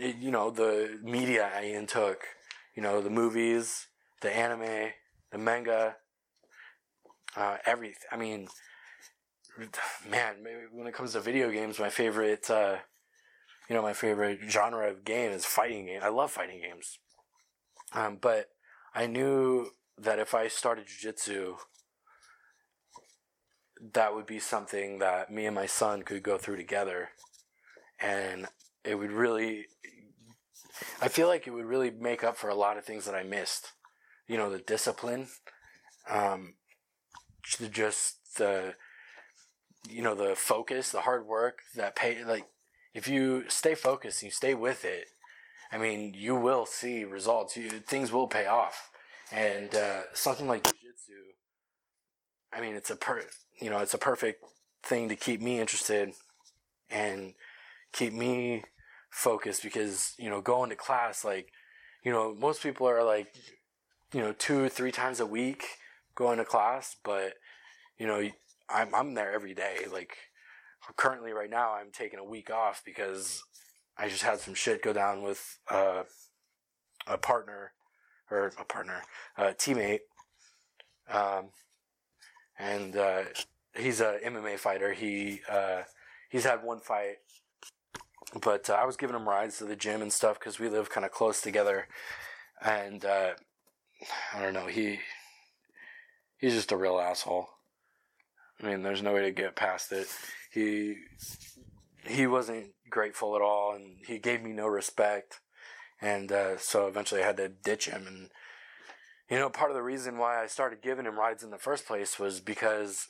it, you know the media I intook, you know the movies, the anime, the manga, uh, everything. I mean, man, when it comes to video games, my favorite, uh, you know, my favorite genre of game is fighting game. I love fighting games, um, but I knew that if I started jujitsu that would be something that me and my son could go through together. And it would really, I feel like it would really make up for a lot of things that I missed. You know, the discipline, um, just the, you know, the focus, the hard work that pay, like, if you stay focused and you stay with it, I mean, you will see results. You, things will pay off. And uh, something like I mean, it's a per, you know, it's a perfect thing to keep me interested and keep me focused because, you know, going to class, like, you know, most people are like, you know, two or three times a week going to class, but, you know, I'm, I'm there every day. Like, currently right now, I'm taking a week off because I just had some shit go down with, uh, a partner or a partner, a teammate. Um, and uh, he's a MMA fighter. He uh, he's had one fight, but uh, I was giving him rides to the gym and stuff because we live kind of close together. And uh, I don't know, he he's just a real asshole. I mean, there's no way to get past it. He he wasn't grateful at all, and he gave me no respect, and uh, so eventually I had to ditch him. And you know, part of the reason why I started giving him rides in the first place was because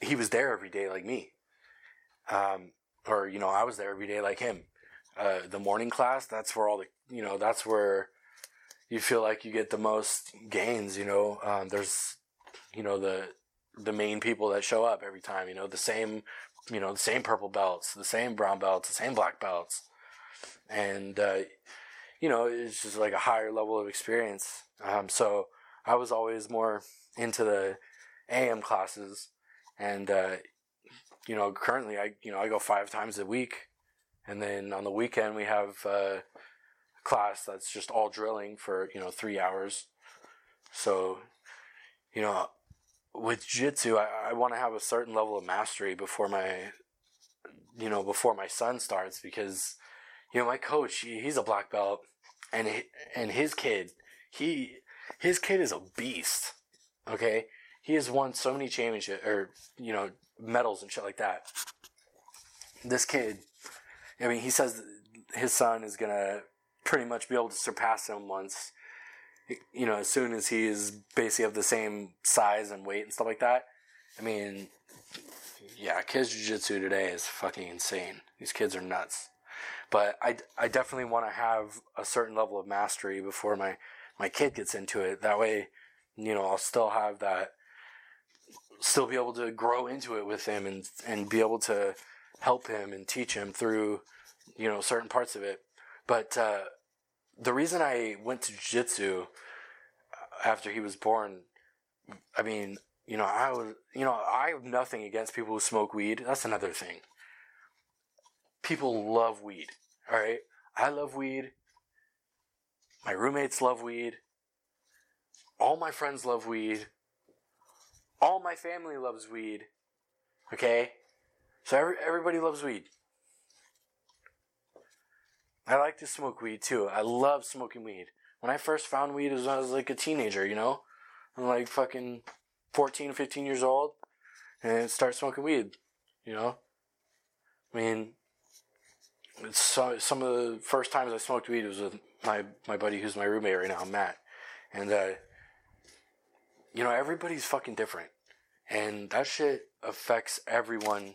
he was there every day like me, um, or you know, I was there every day like him. Uh, the morning class, that's where all the you know, that's where you feel like you get the most gains. You know, um, there's you know the the main people that show up every time. You know, the same you know the same purple belts, the same brown belts, the same black belts, and uh, you know it's just like a higher level of experience. Um, so I was always more into the AM classes, and uh, you know currently I you know I go five times a week, and then on the weekend we have. Uh, class that's just all drilling for you know three hours. So, you know, with jiu-jitsu, I, I want to have a certain level of mastery before my, you know, before my son starts because, you know, my coach he, he's a black belt, and he, and his kid, he his kid is a beast. Okay, he has won so many championships or you know medals and shit like that. This kid, I mean, he says his son is gonna pretty much be able to surpass him once, you know, as soon as he is basically of the same size and weight and stuff like that. I mean, yeah, kids jiu-jitsu today is fucking insane. These kids are nuts. But I, I definitely want to have a certain level of mastery before my, my kid gets into it. That way, you know, I'll still have that, still be able to grow into it with him and, and be able to help him and teach him through, you know, certain parts of it. But, uh, the reason I went to jiu-jitsu uh, after he was born, I mean, you know, I was, you know, I have nothing against people who smoke weed. That's another thing. People love weed. All right. I love weed. My roommates love weed. All my friends love weed. All my family loves weed. Okay? So every, everybody loves weed. I like to smoke weed too. I love smoking weed. When I first found weed, was I was like a teenager, you know? I'm like fucking 14, 15 years old and start smoking weed, you know? I mean, so, some of the first times I smoked weed was with my, my buddy who's my roommate right now, Matt. And, uh, you know, everybody's fucking different. And that shit affects everyone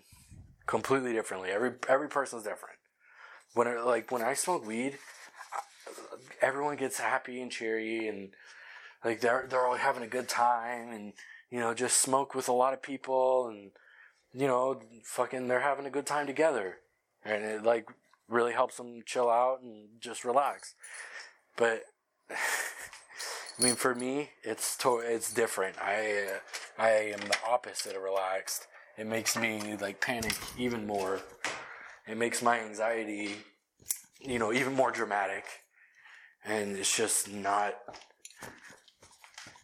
completely differently. Every, every person's different when like when I smoke weed, everyone gets happy and cheery and like they're they're all having a good time and you know just smoke with a lot of people and you know fucking they're having a good time together and it like really helps them chill out and just relax. But I mean, for me, it's to- it's different. I uh, I am the opposite of relaxed. It makes me like panic even more it makes my anxiety, you know, even more dramatic. And it's just not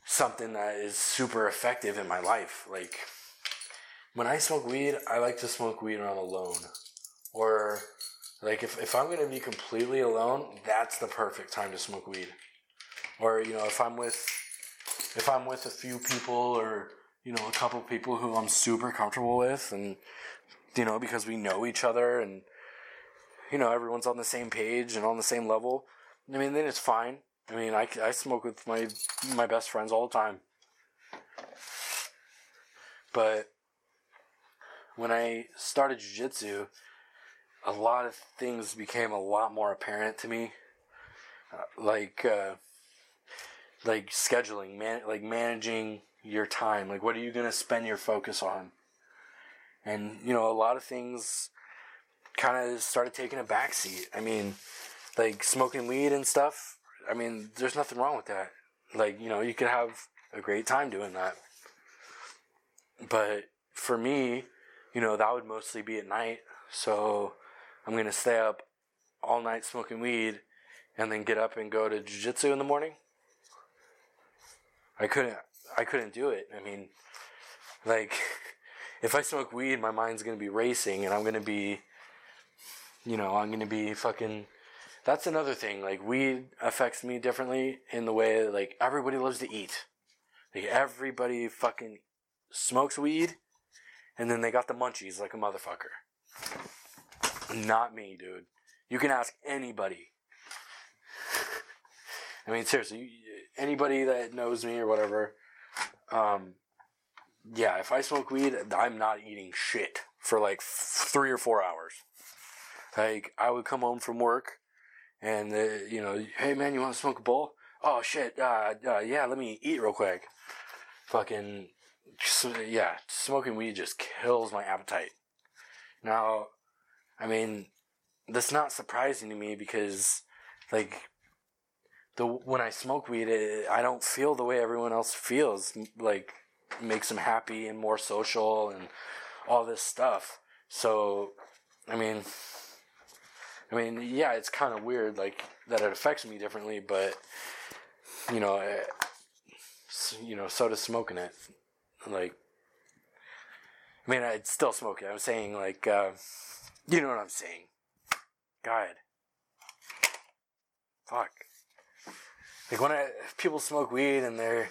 something that is super effective in my life. Like, when I smoke weed, I like to smoke weed when I'm alone. Or, like, if, if I'm to be completely alone, that's the perfect time to smoke weed. Or, you know, if I'm with, if I'm with a few people or, you know, a couple people who I'm super comfortable with and you know, because we know each other and, you know, everyone's on the same page and on the same level. I mean, then it's fine. I mean, I, I smoke with my, my best friends all the time. But when I started jiu-jitsu, a lot of things became a lot more apparent to me. Uh, like, uh, like scheduling, man, like managing your time. Like, what are you going to spend your focus on? and you know a lot of things kind of started taking a backseat. I mean, like smoking weed and stuff. I mean, there's nothing wrong with that. Like you know, you could have a great time doing that. But for me, you know, that would mostly be at night. So I'm gonna stay up all night smoking weed, and then get up and go to jujitsu in the morning. I couldn't. I couldn't do it. I mean, like. if I smoke weed, my mind's gonna be racing, and I'm gonna be, you know, I'm gonna be fucking. That's another thing. Like weed affects me differently in the way that, like everybody loves to eat. Like everybody fucking smokes weed, and then they got the munchies like a motherfucker. Not me, dude. You can ask anybody. I mean, seriously, anybody that knows me or whatever. Um, yeah, if I smoke weed, I'm not eating shit for like three or four hours. Like, I would come home from work, and uh, you know, hey man, you want to smoke a bowl? Oh shit, uh, uh, yeah, let me eat real quick. Fucking, yeah, smoking weed just kills my appetite. Now, I mean, that's not surprising to me because, like, the when I smoke weed, it, I don't feel the way everyone else feels. Like, makes them happy and more social and all this stuff. So, I mean, I mean, yeah, it's kind of weird, like that it affects me differently, but you know, it, eh, you know, so does smoking it. Like, I mean, I'd still smoke it. I'm saying, like, uh, you know what I'm saying. God. Fuck. Like when I, people smoke weed and they're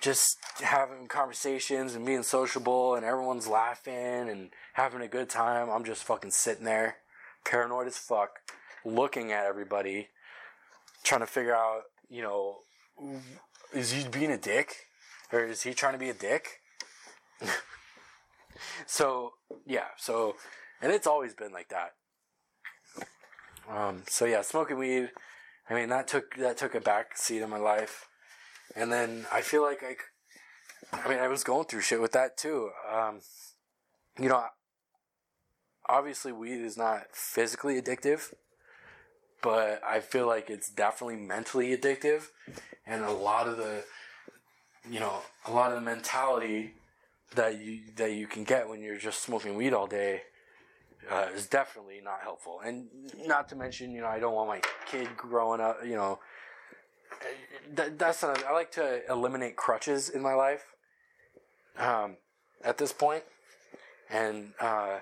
just having conversations and being sociable and everyone's laughing and having a good time, I'm just fucking sitting there, paranoid as fuck, looking at everybody, trying to figure out, you know, is he being a dick? Or is he trying to be a dick? so, yeah, so, and it's always been like that. Um, so yeah, smoking weed. I mean, that took that took a back seat in my life, and then I feel like I, I mean, I was going through shit with that too. Um, you know, obviously, weed is not physically addictive, but I feel like it's definitely mentally addictive, and a lot of the, you know, a lot of the mentality that you that you can get when you're just smoking weed all day uh, is definitely not helpful. And not to mention, you know, I don't want my kid growing up, you know, that, that's not, I like to eliminate crutches in my life um, at this point. And uh,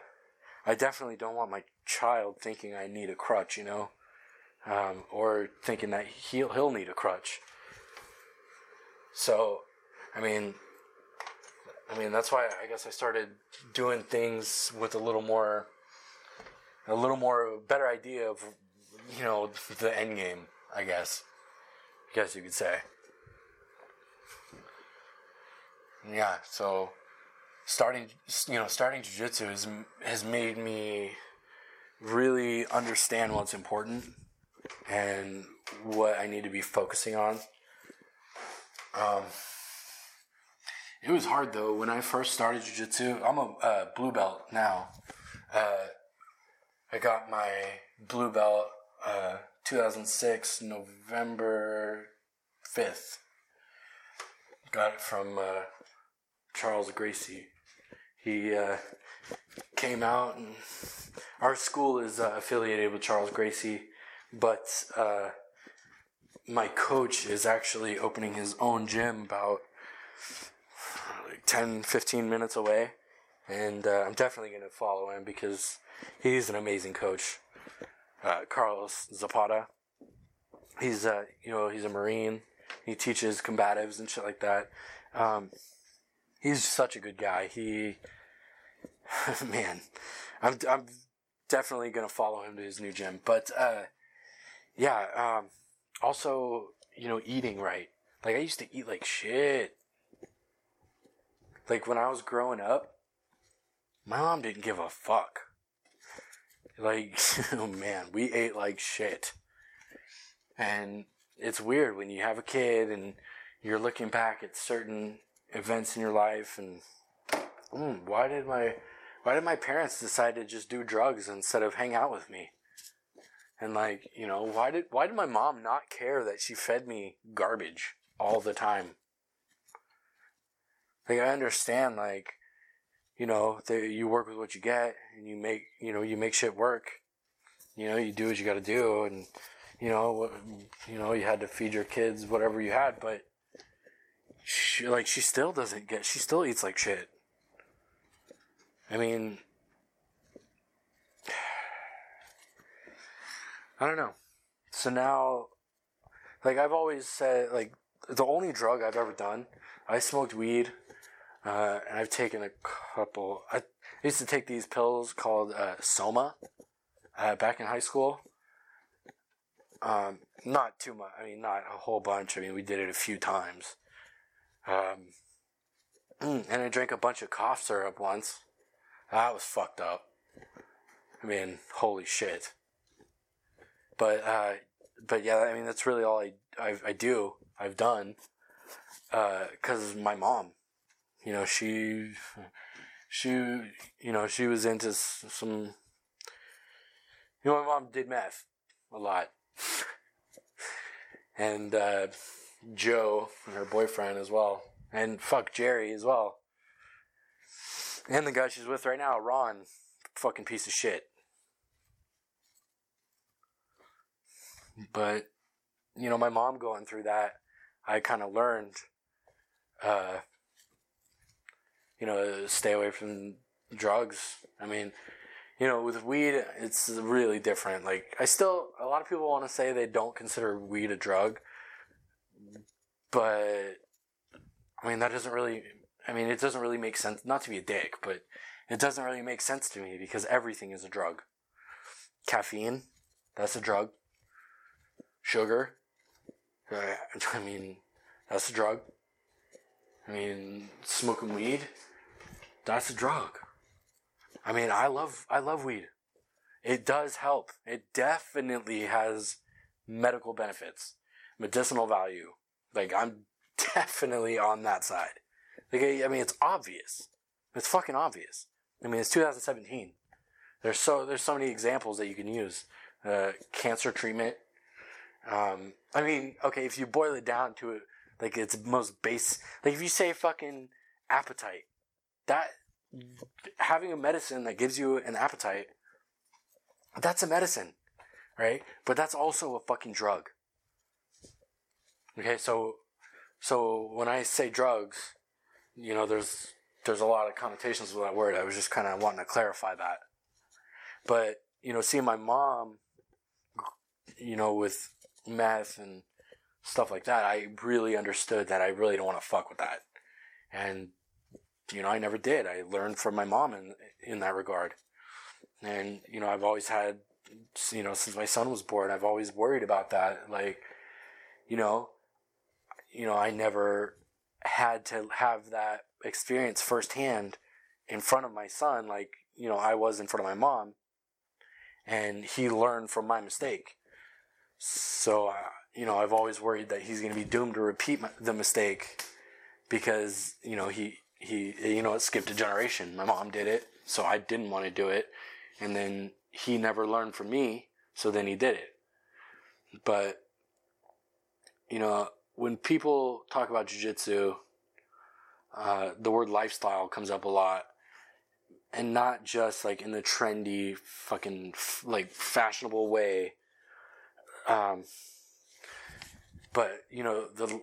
I definitely don't want my child thinking I need a crutch, you know, um, or thinking that he'll, he'll need a crutch. So, I mean, I mean, that's why I guess I started doing things with a little more a little more better idea of you know the end game, I guess. I guess you could say. Yeah, so starting you know starting jiu-jitsu has has made me really understand what's important and what I need to be focusing on. Um, it was hard though when I first started jiu-jitsu. I'm a uh, blue belt now. Uh, I got my blue belt uh, 2006 November 5th. Got it from uh, Charles Gracie. He uh, came out, and our school is uh, affiliated with Charles Gracie, but uh, my coach is actually opening his own gym about like 10 15 minutes away and uh, I'm definitely going to follow him because he's an amazing coach. Uh, Carlos Zapata. He's uh, you know he's a Marine. He teaches combatives and shit like that. Um, he's such a good guy. He, man, I'm I'm definitely gonna follow him to his new gym. But uh, yeah, um, also you know eating right. Like I used to eat like shit. Like when I was growing up, my mom didn't give a fuck. Like, oh man, we ate like shit. And it's weird when you have a kid and you're looking back at certain events in your life and mm, why did my why did my parents decide to just do drugs instead of hang out with me? And like, you know, why did why did my mom not care that she fed me garbage all the time? Like I understand like you know, you work with what you get and you make, you know, you make shit work. You know, you do what you got to do and, you know, you know, you had to feed your kids whatever you had, but she, like, she still doesn't get, she still eats like shit. I mean, I don't know. So now, like, I've always said, like, the only drug I've ever done. I smoked weed, uh, and I've taken a couple. I used to take these pills called uh, Soma uh, back in high school. Um, not too much. I mean, not a whole bunch. I mean, we did it a few times. Um, and I drank a bunch of cough syrup once. That was fucked up. I mean, holy shit. But uh, but yeah, I mean that's really all I I, I do. I've done because uh, my mom, you know, she she you know she was into some. You know, my mom did meth a lot, and uh, Joe, her boyfriend as well, and fuck Jerry as well, and the guy she's with right now, Ron, fucking piece of shit. But, you know, my mom going through that, I kind of learned, uh, you know, stay away from drugs. I mean, you know, with weed, it's really different. Like, I still, a lot of people want to say they don't consider weed a drug, but, I mean, that doesn't really, I mean, it doesn't really make sense, not to be a dick, but it doesn't really make sense to me because everything is a drug. Caffeine, that's a drug sugar. I mean, that's a drug. I mean, smoking weed, that's a drug. I mean, I love I love weed. It does help. It definitely has medical benefits, medicinal value. Like I'm definitely on that side. Like I mean, it's obvious. It's fucking obvious. I mean, it's 2017. There's so there's so many examples that you can use. Uh, cancer treatment um, I mean, okay, if you boil it down to like its most base, like if you say fucking appetite, that having a medicine that gives you an appetite, that's a medicine, right? But that's also a fucking drug. Okay, so so when I say drugs, you know, there's there's a lot of connotations with that word. I was just kind of wanting to clarify that. But you know, seeing my mom, you know, with meth and stuff like that, I really understood that I really don't want to fuck with that. And, you know, I never did. I learned from my mom in, in that regard. And, you know, I've always had, you know, since my son was born, I've always worried about that. Like, you know, you know, I never had to have that experience firsthand in front of my son, like, you know, I was in front of my mom. And he learned from my mistake. So, you know, I've always worried that he's going to be doomed to repeat my, the mistake because, you know, he, he, you know, it skipped a generation. My mom did it, so I didn't want to do it. And then he never learned from me, so then he did it. But, you know, when people talk about jujitsu, uh, the word lifestyle comes up a lot. And not just like in the trendy, fucking, like fashionable way um, but you know the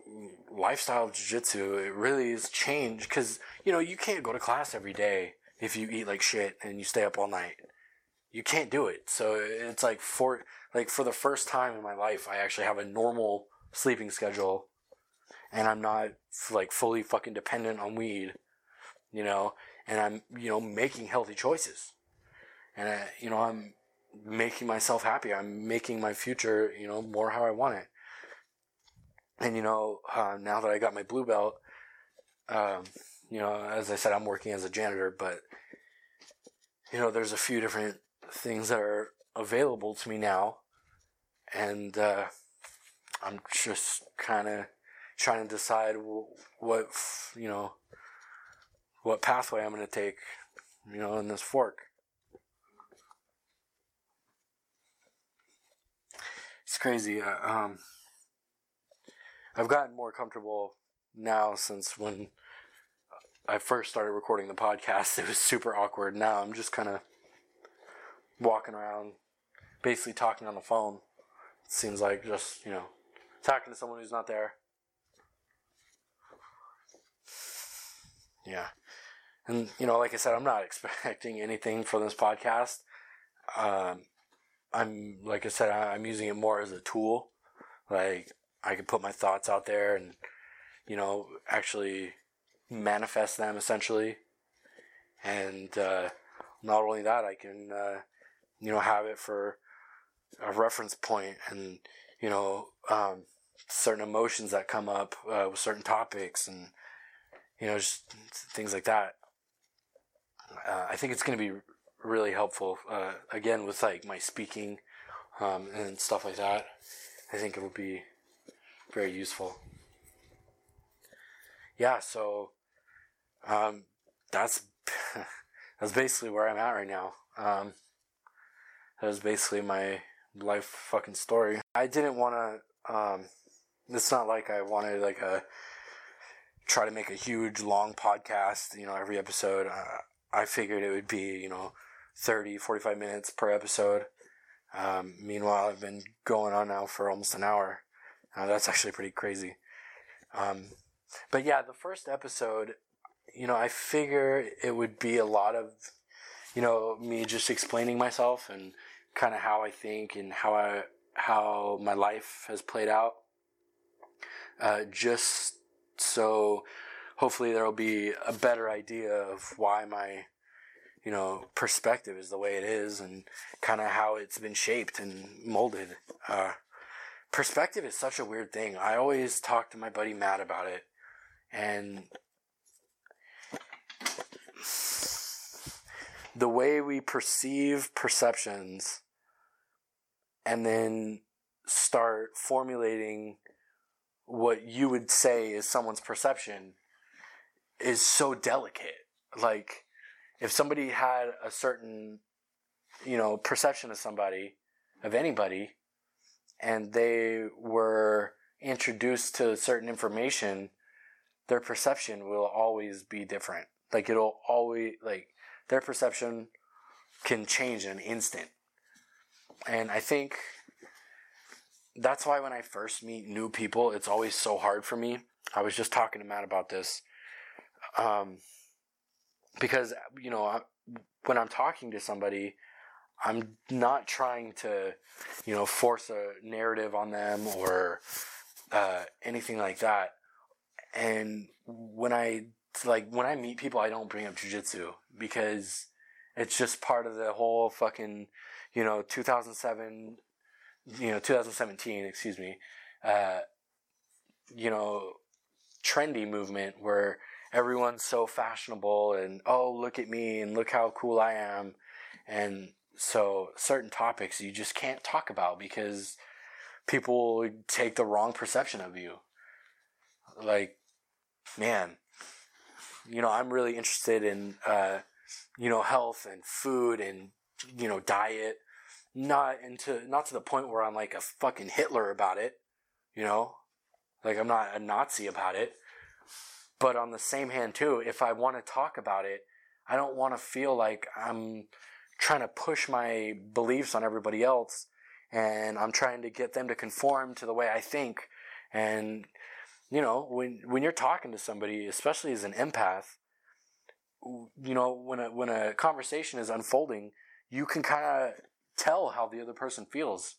lifestyle of jiu-jitsu it really is changed because you know you can't go to class every day if you eat like shit and you stay up all night you can't do it so it's like for like for the first time in my life i actually have a normal sleeping schedule and i'm not like fully fucking dependent on weed you know and i'm you know making healthy choices and I, you know i'm making myself happy. I'm making my future, you know, more how I want it. And you know, uh, now that I got my blue belt, um, you know, as I said, I'm working as a janitor, but you know, there's a few different things that are available to me now, and uh, I'm just kind of trying to decide what you know, what pathway I'm going to take, you know, in this fork. it's crazy. Uh, um, I've gotten more comfortable now since when I first started recording the podcast. It was super awkward. Now I'm just kind of walking around, basically talking on the phone. It seems like just, you know, talking to someone who's not there. Yeah. And, you know, like I said, I'm not expecting anything from this podcast. Um, I'm like I said, I'm using it more as a tool. Like I can put my thoughts out there and you know, actually manifest them essentially. And uh, not only that, I can, uh, you know, have it for a reference point and, you know, um, certain emotions that come up uh, with certain topics and, you know, just things like that. Uh, I think it's going to be really helpful, uh, again, with like my speaking um, and stuff like that. I think it would be very useful. Yeah, so um, that's that's basically where I'm at right now. Um, that was basically my life fucking story. I didn't want to. Um, it's not like I wanted like a try to make a huge long podcast. You know, every episode. Uh, I figured it would be you know 30, 45 minutes per episode. Um, meanwhile, I've been going on now for almost an hour. Uh, that's actually pretty crazy. Um, but yeah, the first episode, you know, I figure it would be a lot of, you know, me just explaining myself and kind of how I think and how I how my life has played out. Uh, just so hopefully there will be a better idea of why my you know perspective is the way it is and kind of how it's been shaped and molded. Uh, perspective is such a weird thing. I always talk to my buddy Matt about it, and the way we perceive perceptions and then start formulating what you would say is someone's perception is so delicate. Like, if somebody had a certain, you know, perception of somebody, of anybody, and they were introduced to certain information, their perception will always be different. Like, it'll always, like, their perception can change in an instant. And I think that's why when I first meet new people, it's always so hard for me. I was just talking to Matt about this. Um, because, you know, when I'm talking to somebody, I'm not trying to, you know, force a narrative on them or uh, anything like that. And when I like when I meet people, I don't bring up jujitsu because it's just part of the whole fucking, you know, 2007, you know, 2017, excuse me, uh, you know, trendy movement where everyone's so fashionable and oh look at me and look how cool I am and so certain topics you just can't talk about because people take the wrong perception of you. Like man you know I'm really interested in uh, you know health and food and you know diet. Not into not to the point where I'm like a fucking Hitler about it you know? Like I'm not a Nazi about it. But on the same hand, too, if I want to talk about it, I don't want to feel like I'm trying to push my beliefs on everybody else and I'm trying to get them to conform to the way I think. And, you know, when, when you're talking to somebody, especially as an empath, you know, when a, when a conversation is unfolding, you can kind of tell how the other person feels.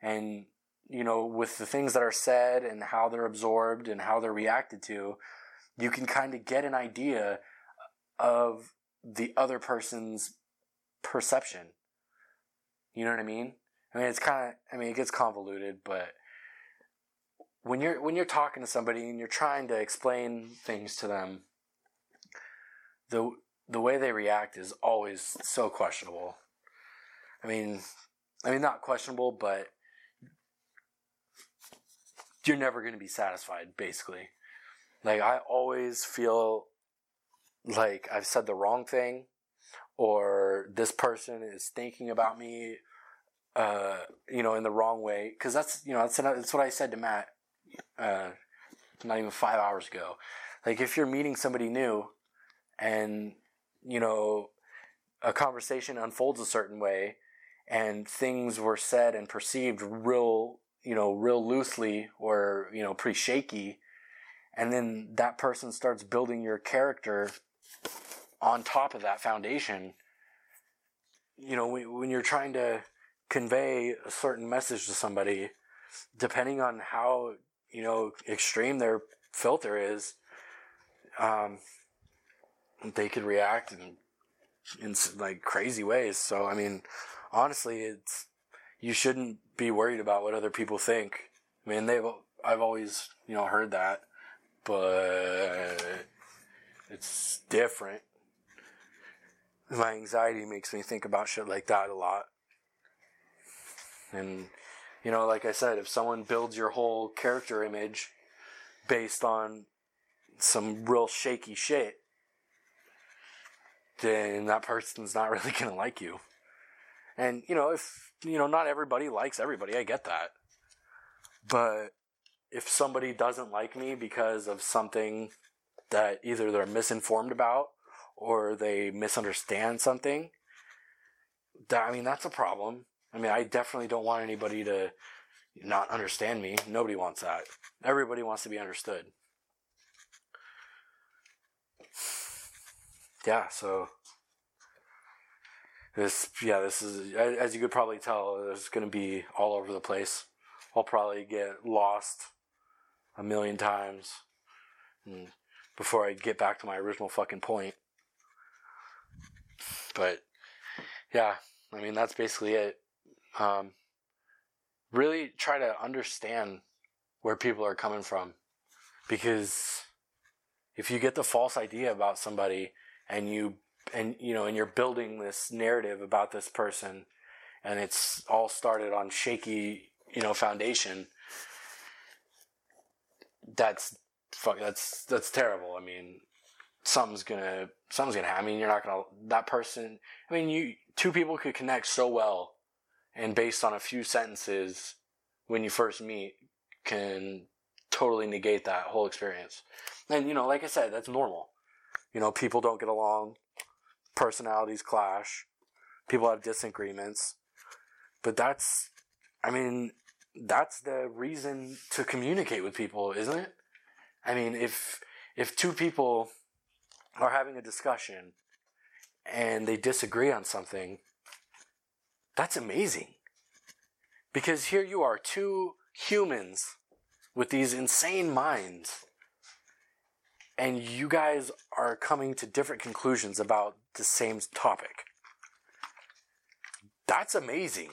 And, you know, with the things that are said and how they're absorbed and how they're reacted to, you can kind of get an idea of the other person's perception. You know what I mean? I mean, it's kind of, I mean, it gets convoluted, but when you're, when you're talking to somebody and you're trying to explain things to them, the, the way they react is always so questionable. I mean, I mean, not questionable, but you're never going to be satisfied, basically. Like I always feel like I've said the wrong thing or this person is thinking about me uh, you know in the wrong way cuz that's you know that's that's what I said to Matt uh, not even 5 hours ago. Like if you're meeting somebody new and you know a conversation unfolds a certain way and things were said and perceived real you know real loosely or you know pretty shaky and then that person starts building your character on top of that foundation you know when you're trying to convey a certain message to somebody depending on how you know extreme their filter is, um, they could react in, in like crazy ways. So, I mean, honestly, it's, you shouldn't be worried about what other people think. I mean, they've, I've always, you know, heard that, but it's different. My anxiety makes me think about shit like that a lot. And, you know, like I said, if someone builds your whole character image based on some real shaky shit, then that person's not really going to like you. And, you know, if, you know, not everybody likes everybody, I get that. But if somebody doesn't like me because of something that either they're misinformed about or they misunderstand something, I mean, that's a problem. I mean, I definitely don't want anybody to not understand me. Nobody wants that. Everybody wants to be understood. Yeah, so this yeah, this is as you could probably tell, it's going to be all over the place. I'll probably get lost a million times before I get back to my original fucking point. But yeah, I mean that's basically it. Um, really try to understand where people are coming from, because if you get the false idea about somebody and you and you know and you're building this narrative about this person and it's all started on shaky you know foundation that's fuck that's that's terrible i mean something's gonna something's gonna happen. I mean you're not gonna that person i mean you two people could connect so well and based on a few sentences when you first meet can totally negate that whole experience. And you know like i said that's normal. You know people don't get along. Personalities clash. People have disagreements. But that's i mean that's the reason to communicate with people isn't it? I mean if if two people are having a discussion and they disagree on something that's amazing. Because here you are, two humans with these insane minds, and you guys are coming to different conclusions about the same topic. That's amazing.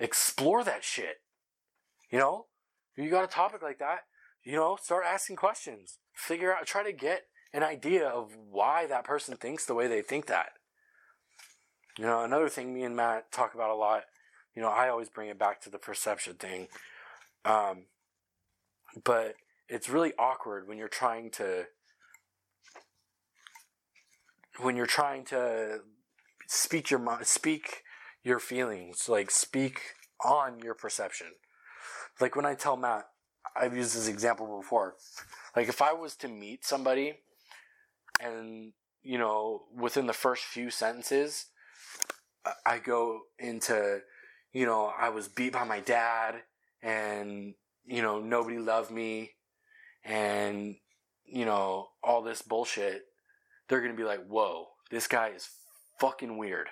Explore that shit. You know, you got a topic like that, you know, start asking questions. Figure out, try to get an idea of why that person thinks the way they think that. You know, another thing me and Matt talk about a lot, you know, I always bring it back to the perception thing. Um, but it's really awkward when you're trying to when you're trying to speak your mind, speak your feelings, like speak on your perception. Like when I tell Matt, I've used this example before. Like if I was to meet somebody and, you know, within the first few sentences, I go into, you know, I was beat by my dad and, you know, nobody loved me and, you know, all this bullshit, they're to be like, whoa, this guy is fucking weird.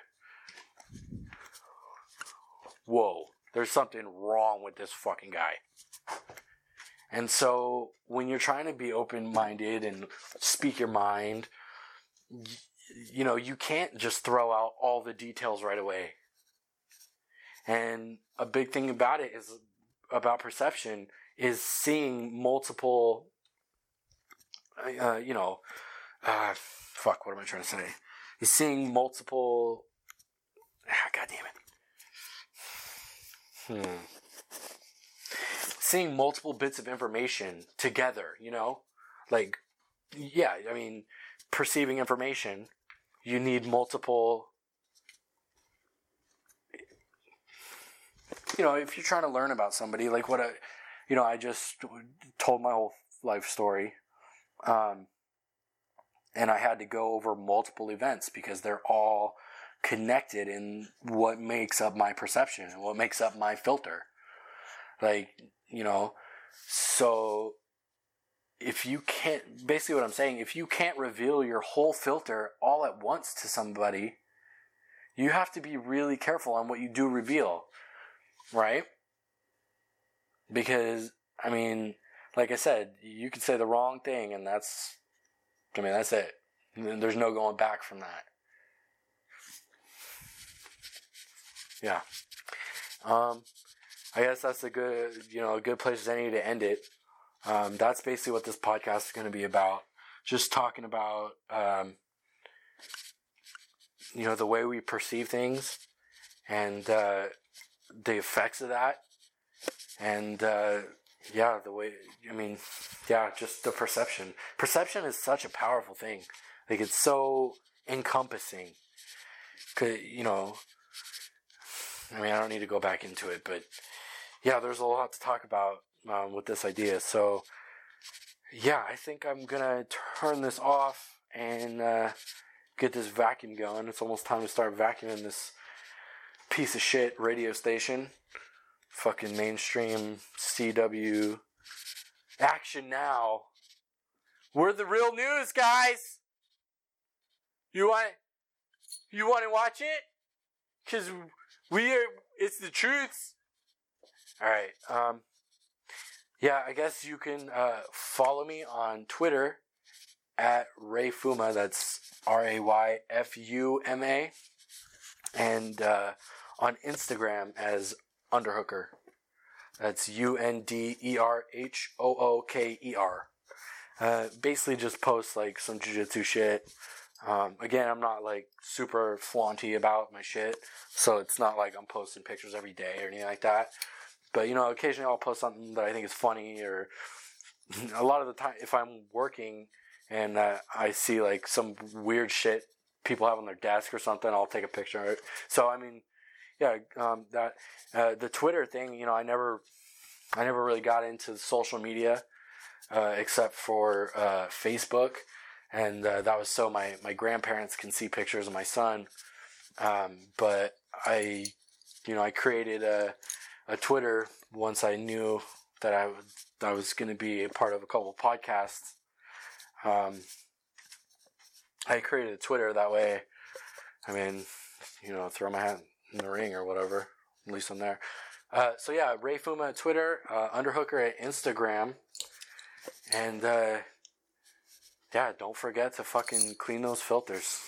Whoa, there's something wrong with this fucking guy. And so when you're trying to be open minded and speak your mind, you know, you can't just throw out all the details right away. And a big thing about it is about perception is seeing multiple, uh, you know, uh, fuck, what am I trying to say? Is seeing multiple, ah, god damn it. Hmm. Seeing multiple bits of information together, you know? Like, yeah, I mean, perceiving information you need multiple you know if you're trying to learn about somebody like what I, you know i just told my whole life story um, and i had to go over multiple events because they're all connected in what makes up my perception and what makes up my filter like you know so if you can't, basically what I'm saying, if you can't reveal your whole filter all at once to somebody, you have to be really careful on what you do reveal, right? Because, I mean, like I said, you could say the wrong thing, and that's, I mean, that's it. There's no going back from that. Yeah. Um, I guess that's a good, you know, a good place as any to end it. Um, that's basically what this podcast is going to be about. Just talking about, um, you know, the way we perceive things and uh, the effects of that. And uh, yeah, the way, I mean, yeah, just the perception. Perception is such a powerful thing. Like, it's so encompassing. Cause, you know, I mean, I don't need to go back into it, but yeah, there's a lot to talk about um, with this idea. So, yeah, I think I'm gonna turn this off and uh, get this vacuum going. It's almost time to start vacuuming this piece of shit radio station. Fucking mainstream CW. Action now. We're the real news, guys. You want you want to watch it? Cause we are. It's the truth. All right. Um. Yeah, I guess you can uh, follow me on Twitter at Ray Fuma. That's R A Y F U M A, and uh, on Instagram as Underhooker. That's U N D E R H O O K E R. Uh, basically, just post like some jujitsu shit. Um, again, I'm not like super flaunty about my shit, so it's not like I'm posting pictures every day or anything like that. But you know, occasionally I'll post something that I think is funny, or a lot of the time, if I'm working and uh, I see like some weird shit people have on their desk or something, I'll take a picture of it. So I mean, yeah, um, that uh, the Twitter thing, you know, I never, I never really got into social media uh, except for uh, Facebook, and uh, that was so my my grandparents can see pictures of my son. Um, but I, you know, I created a a Twitter once I knew that I was I was going to be a part of a couple podcasts. Um, I created a Twitter that way. I mean, you know, throw my hat in the ring or whatever. At least I'm there. Uh, so yeah, Ray Fuma at Twitter, uh, Underhooker at Instagram, and uh, yeah, don't forget to fucking clean those filters.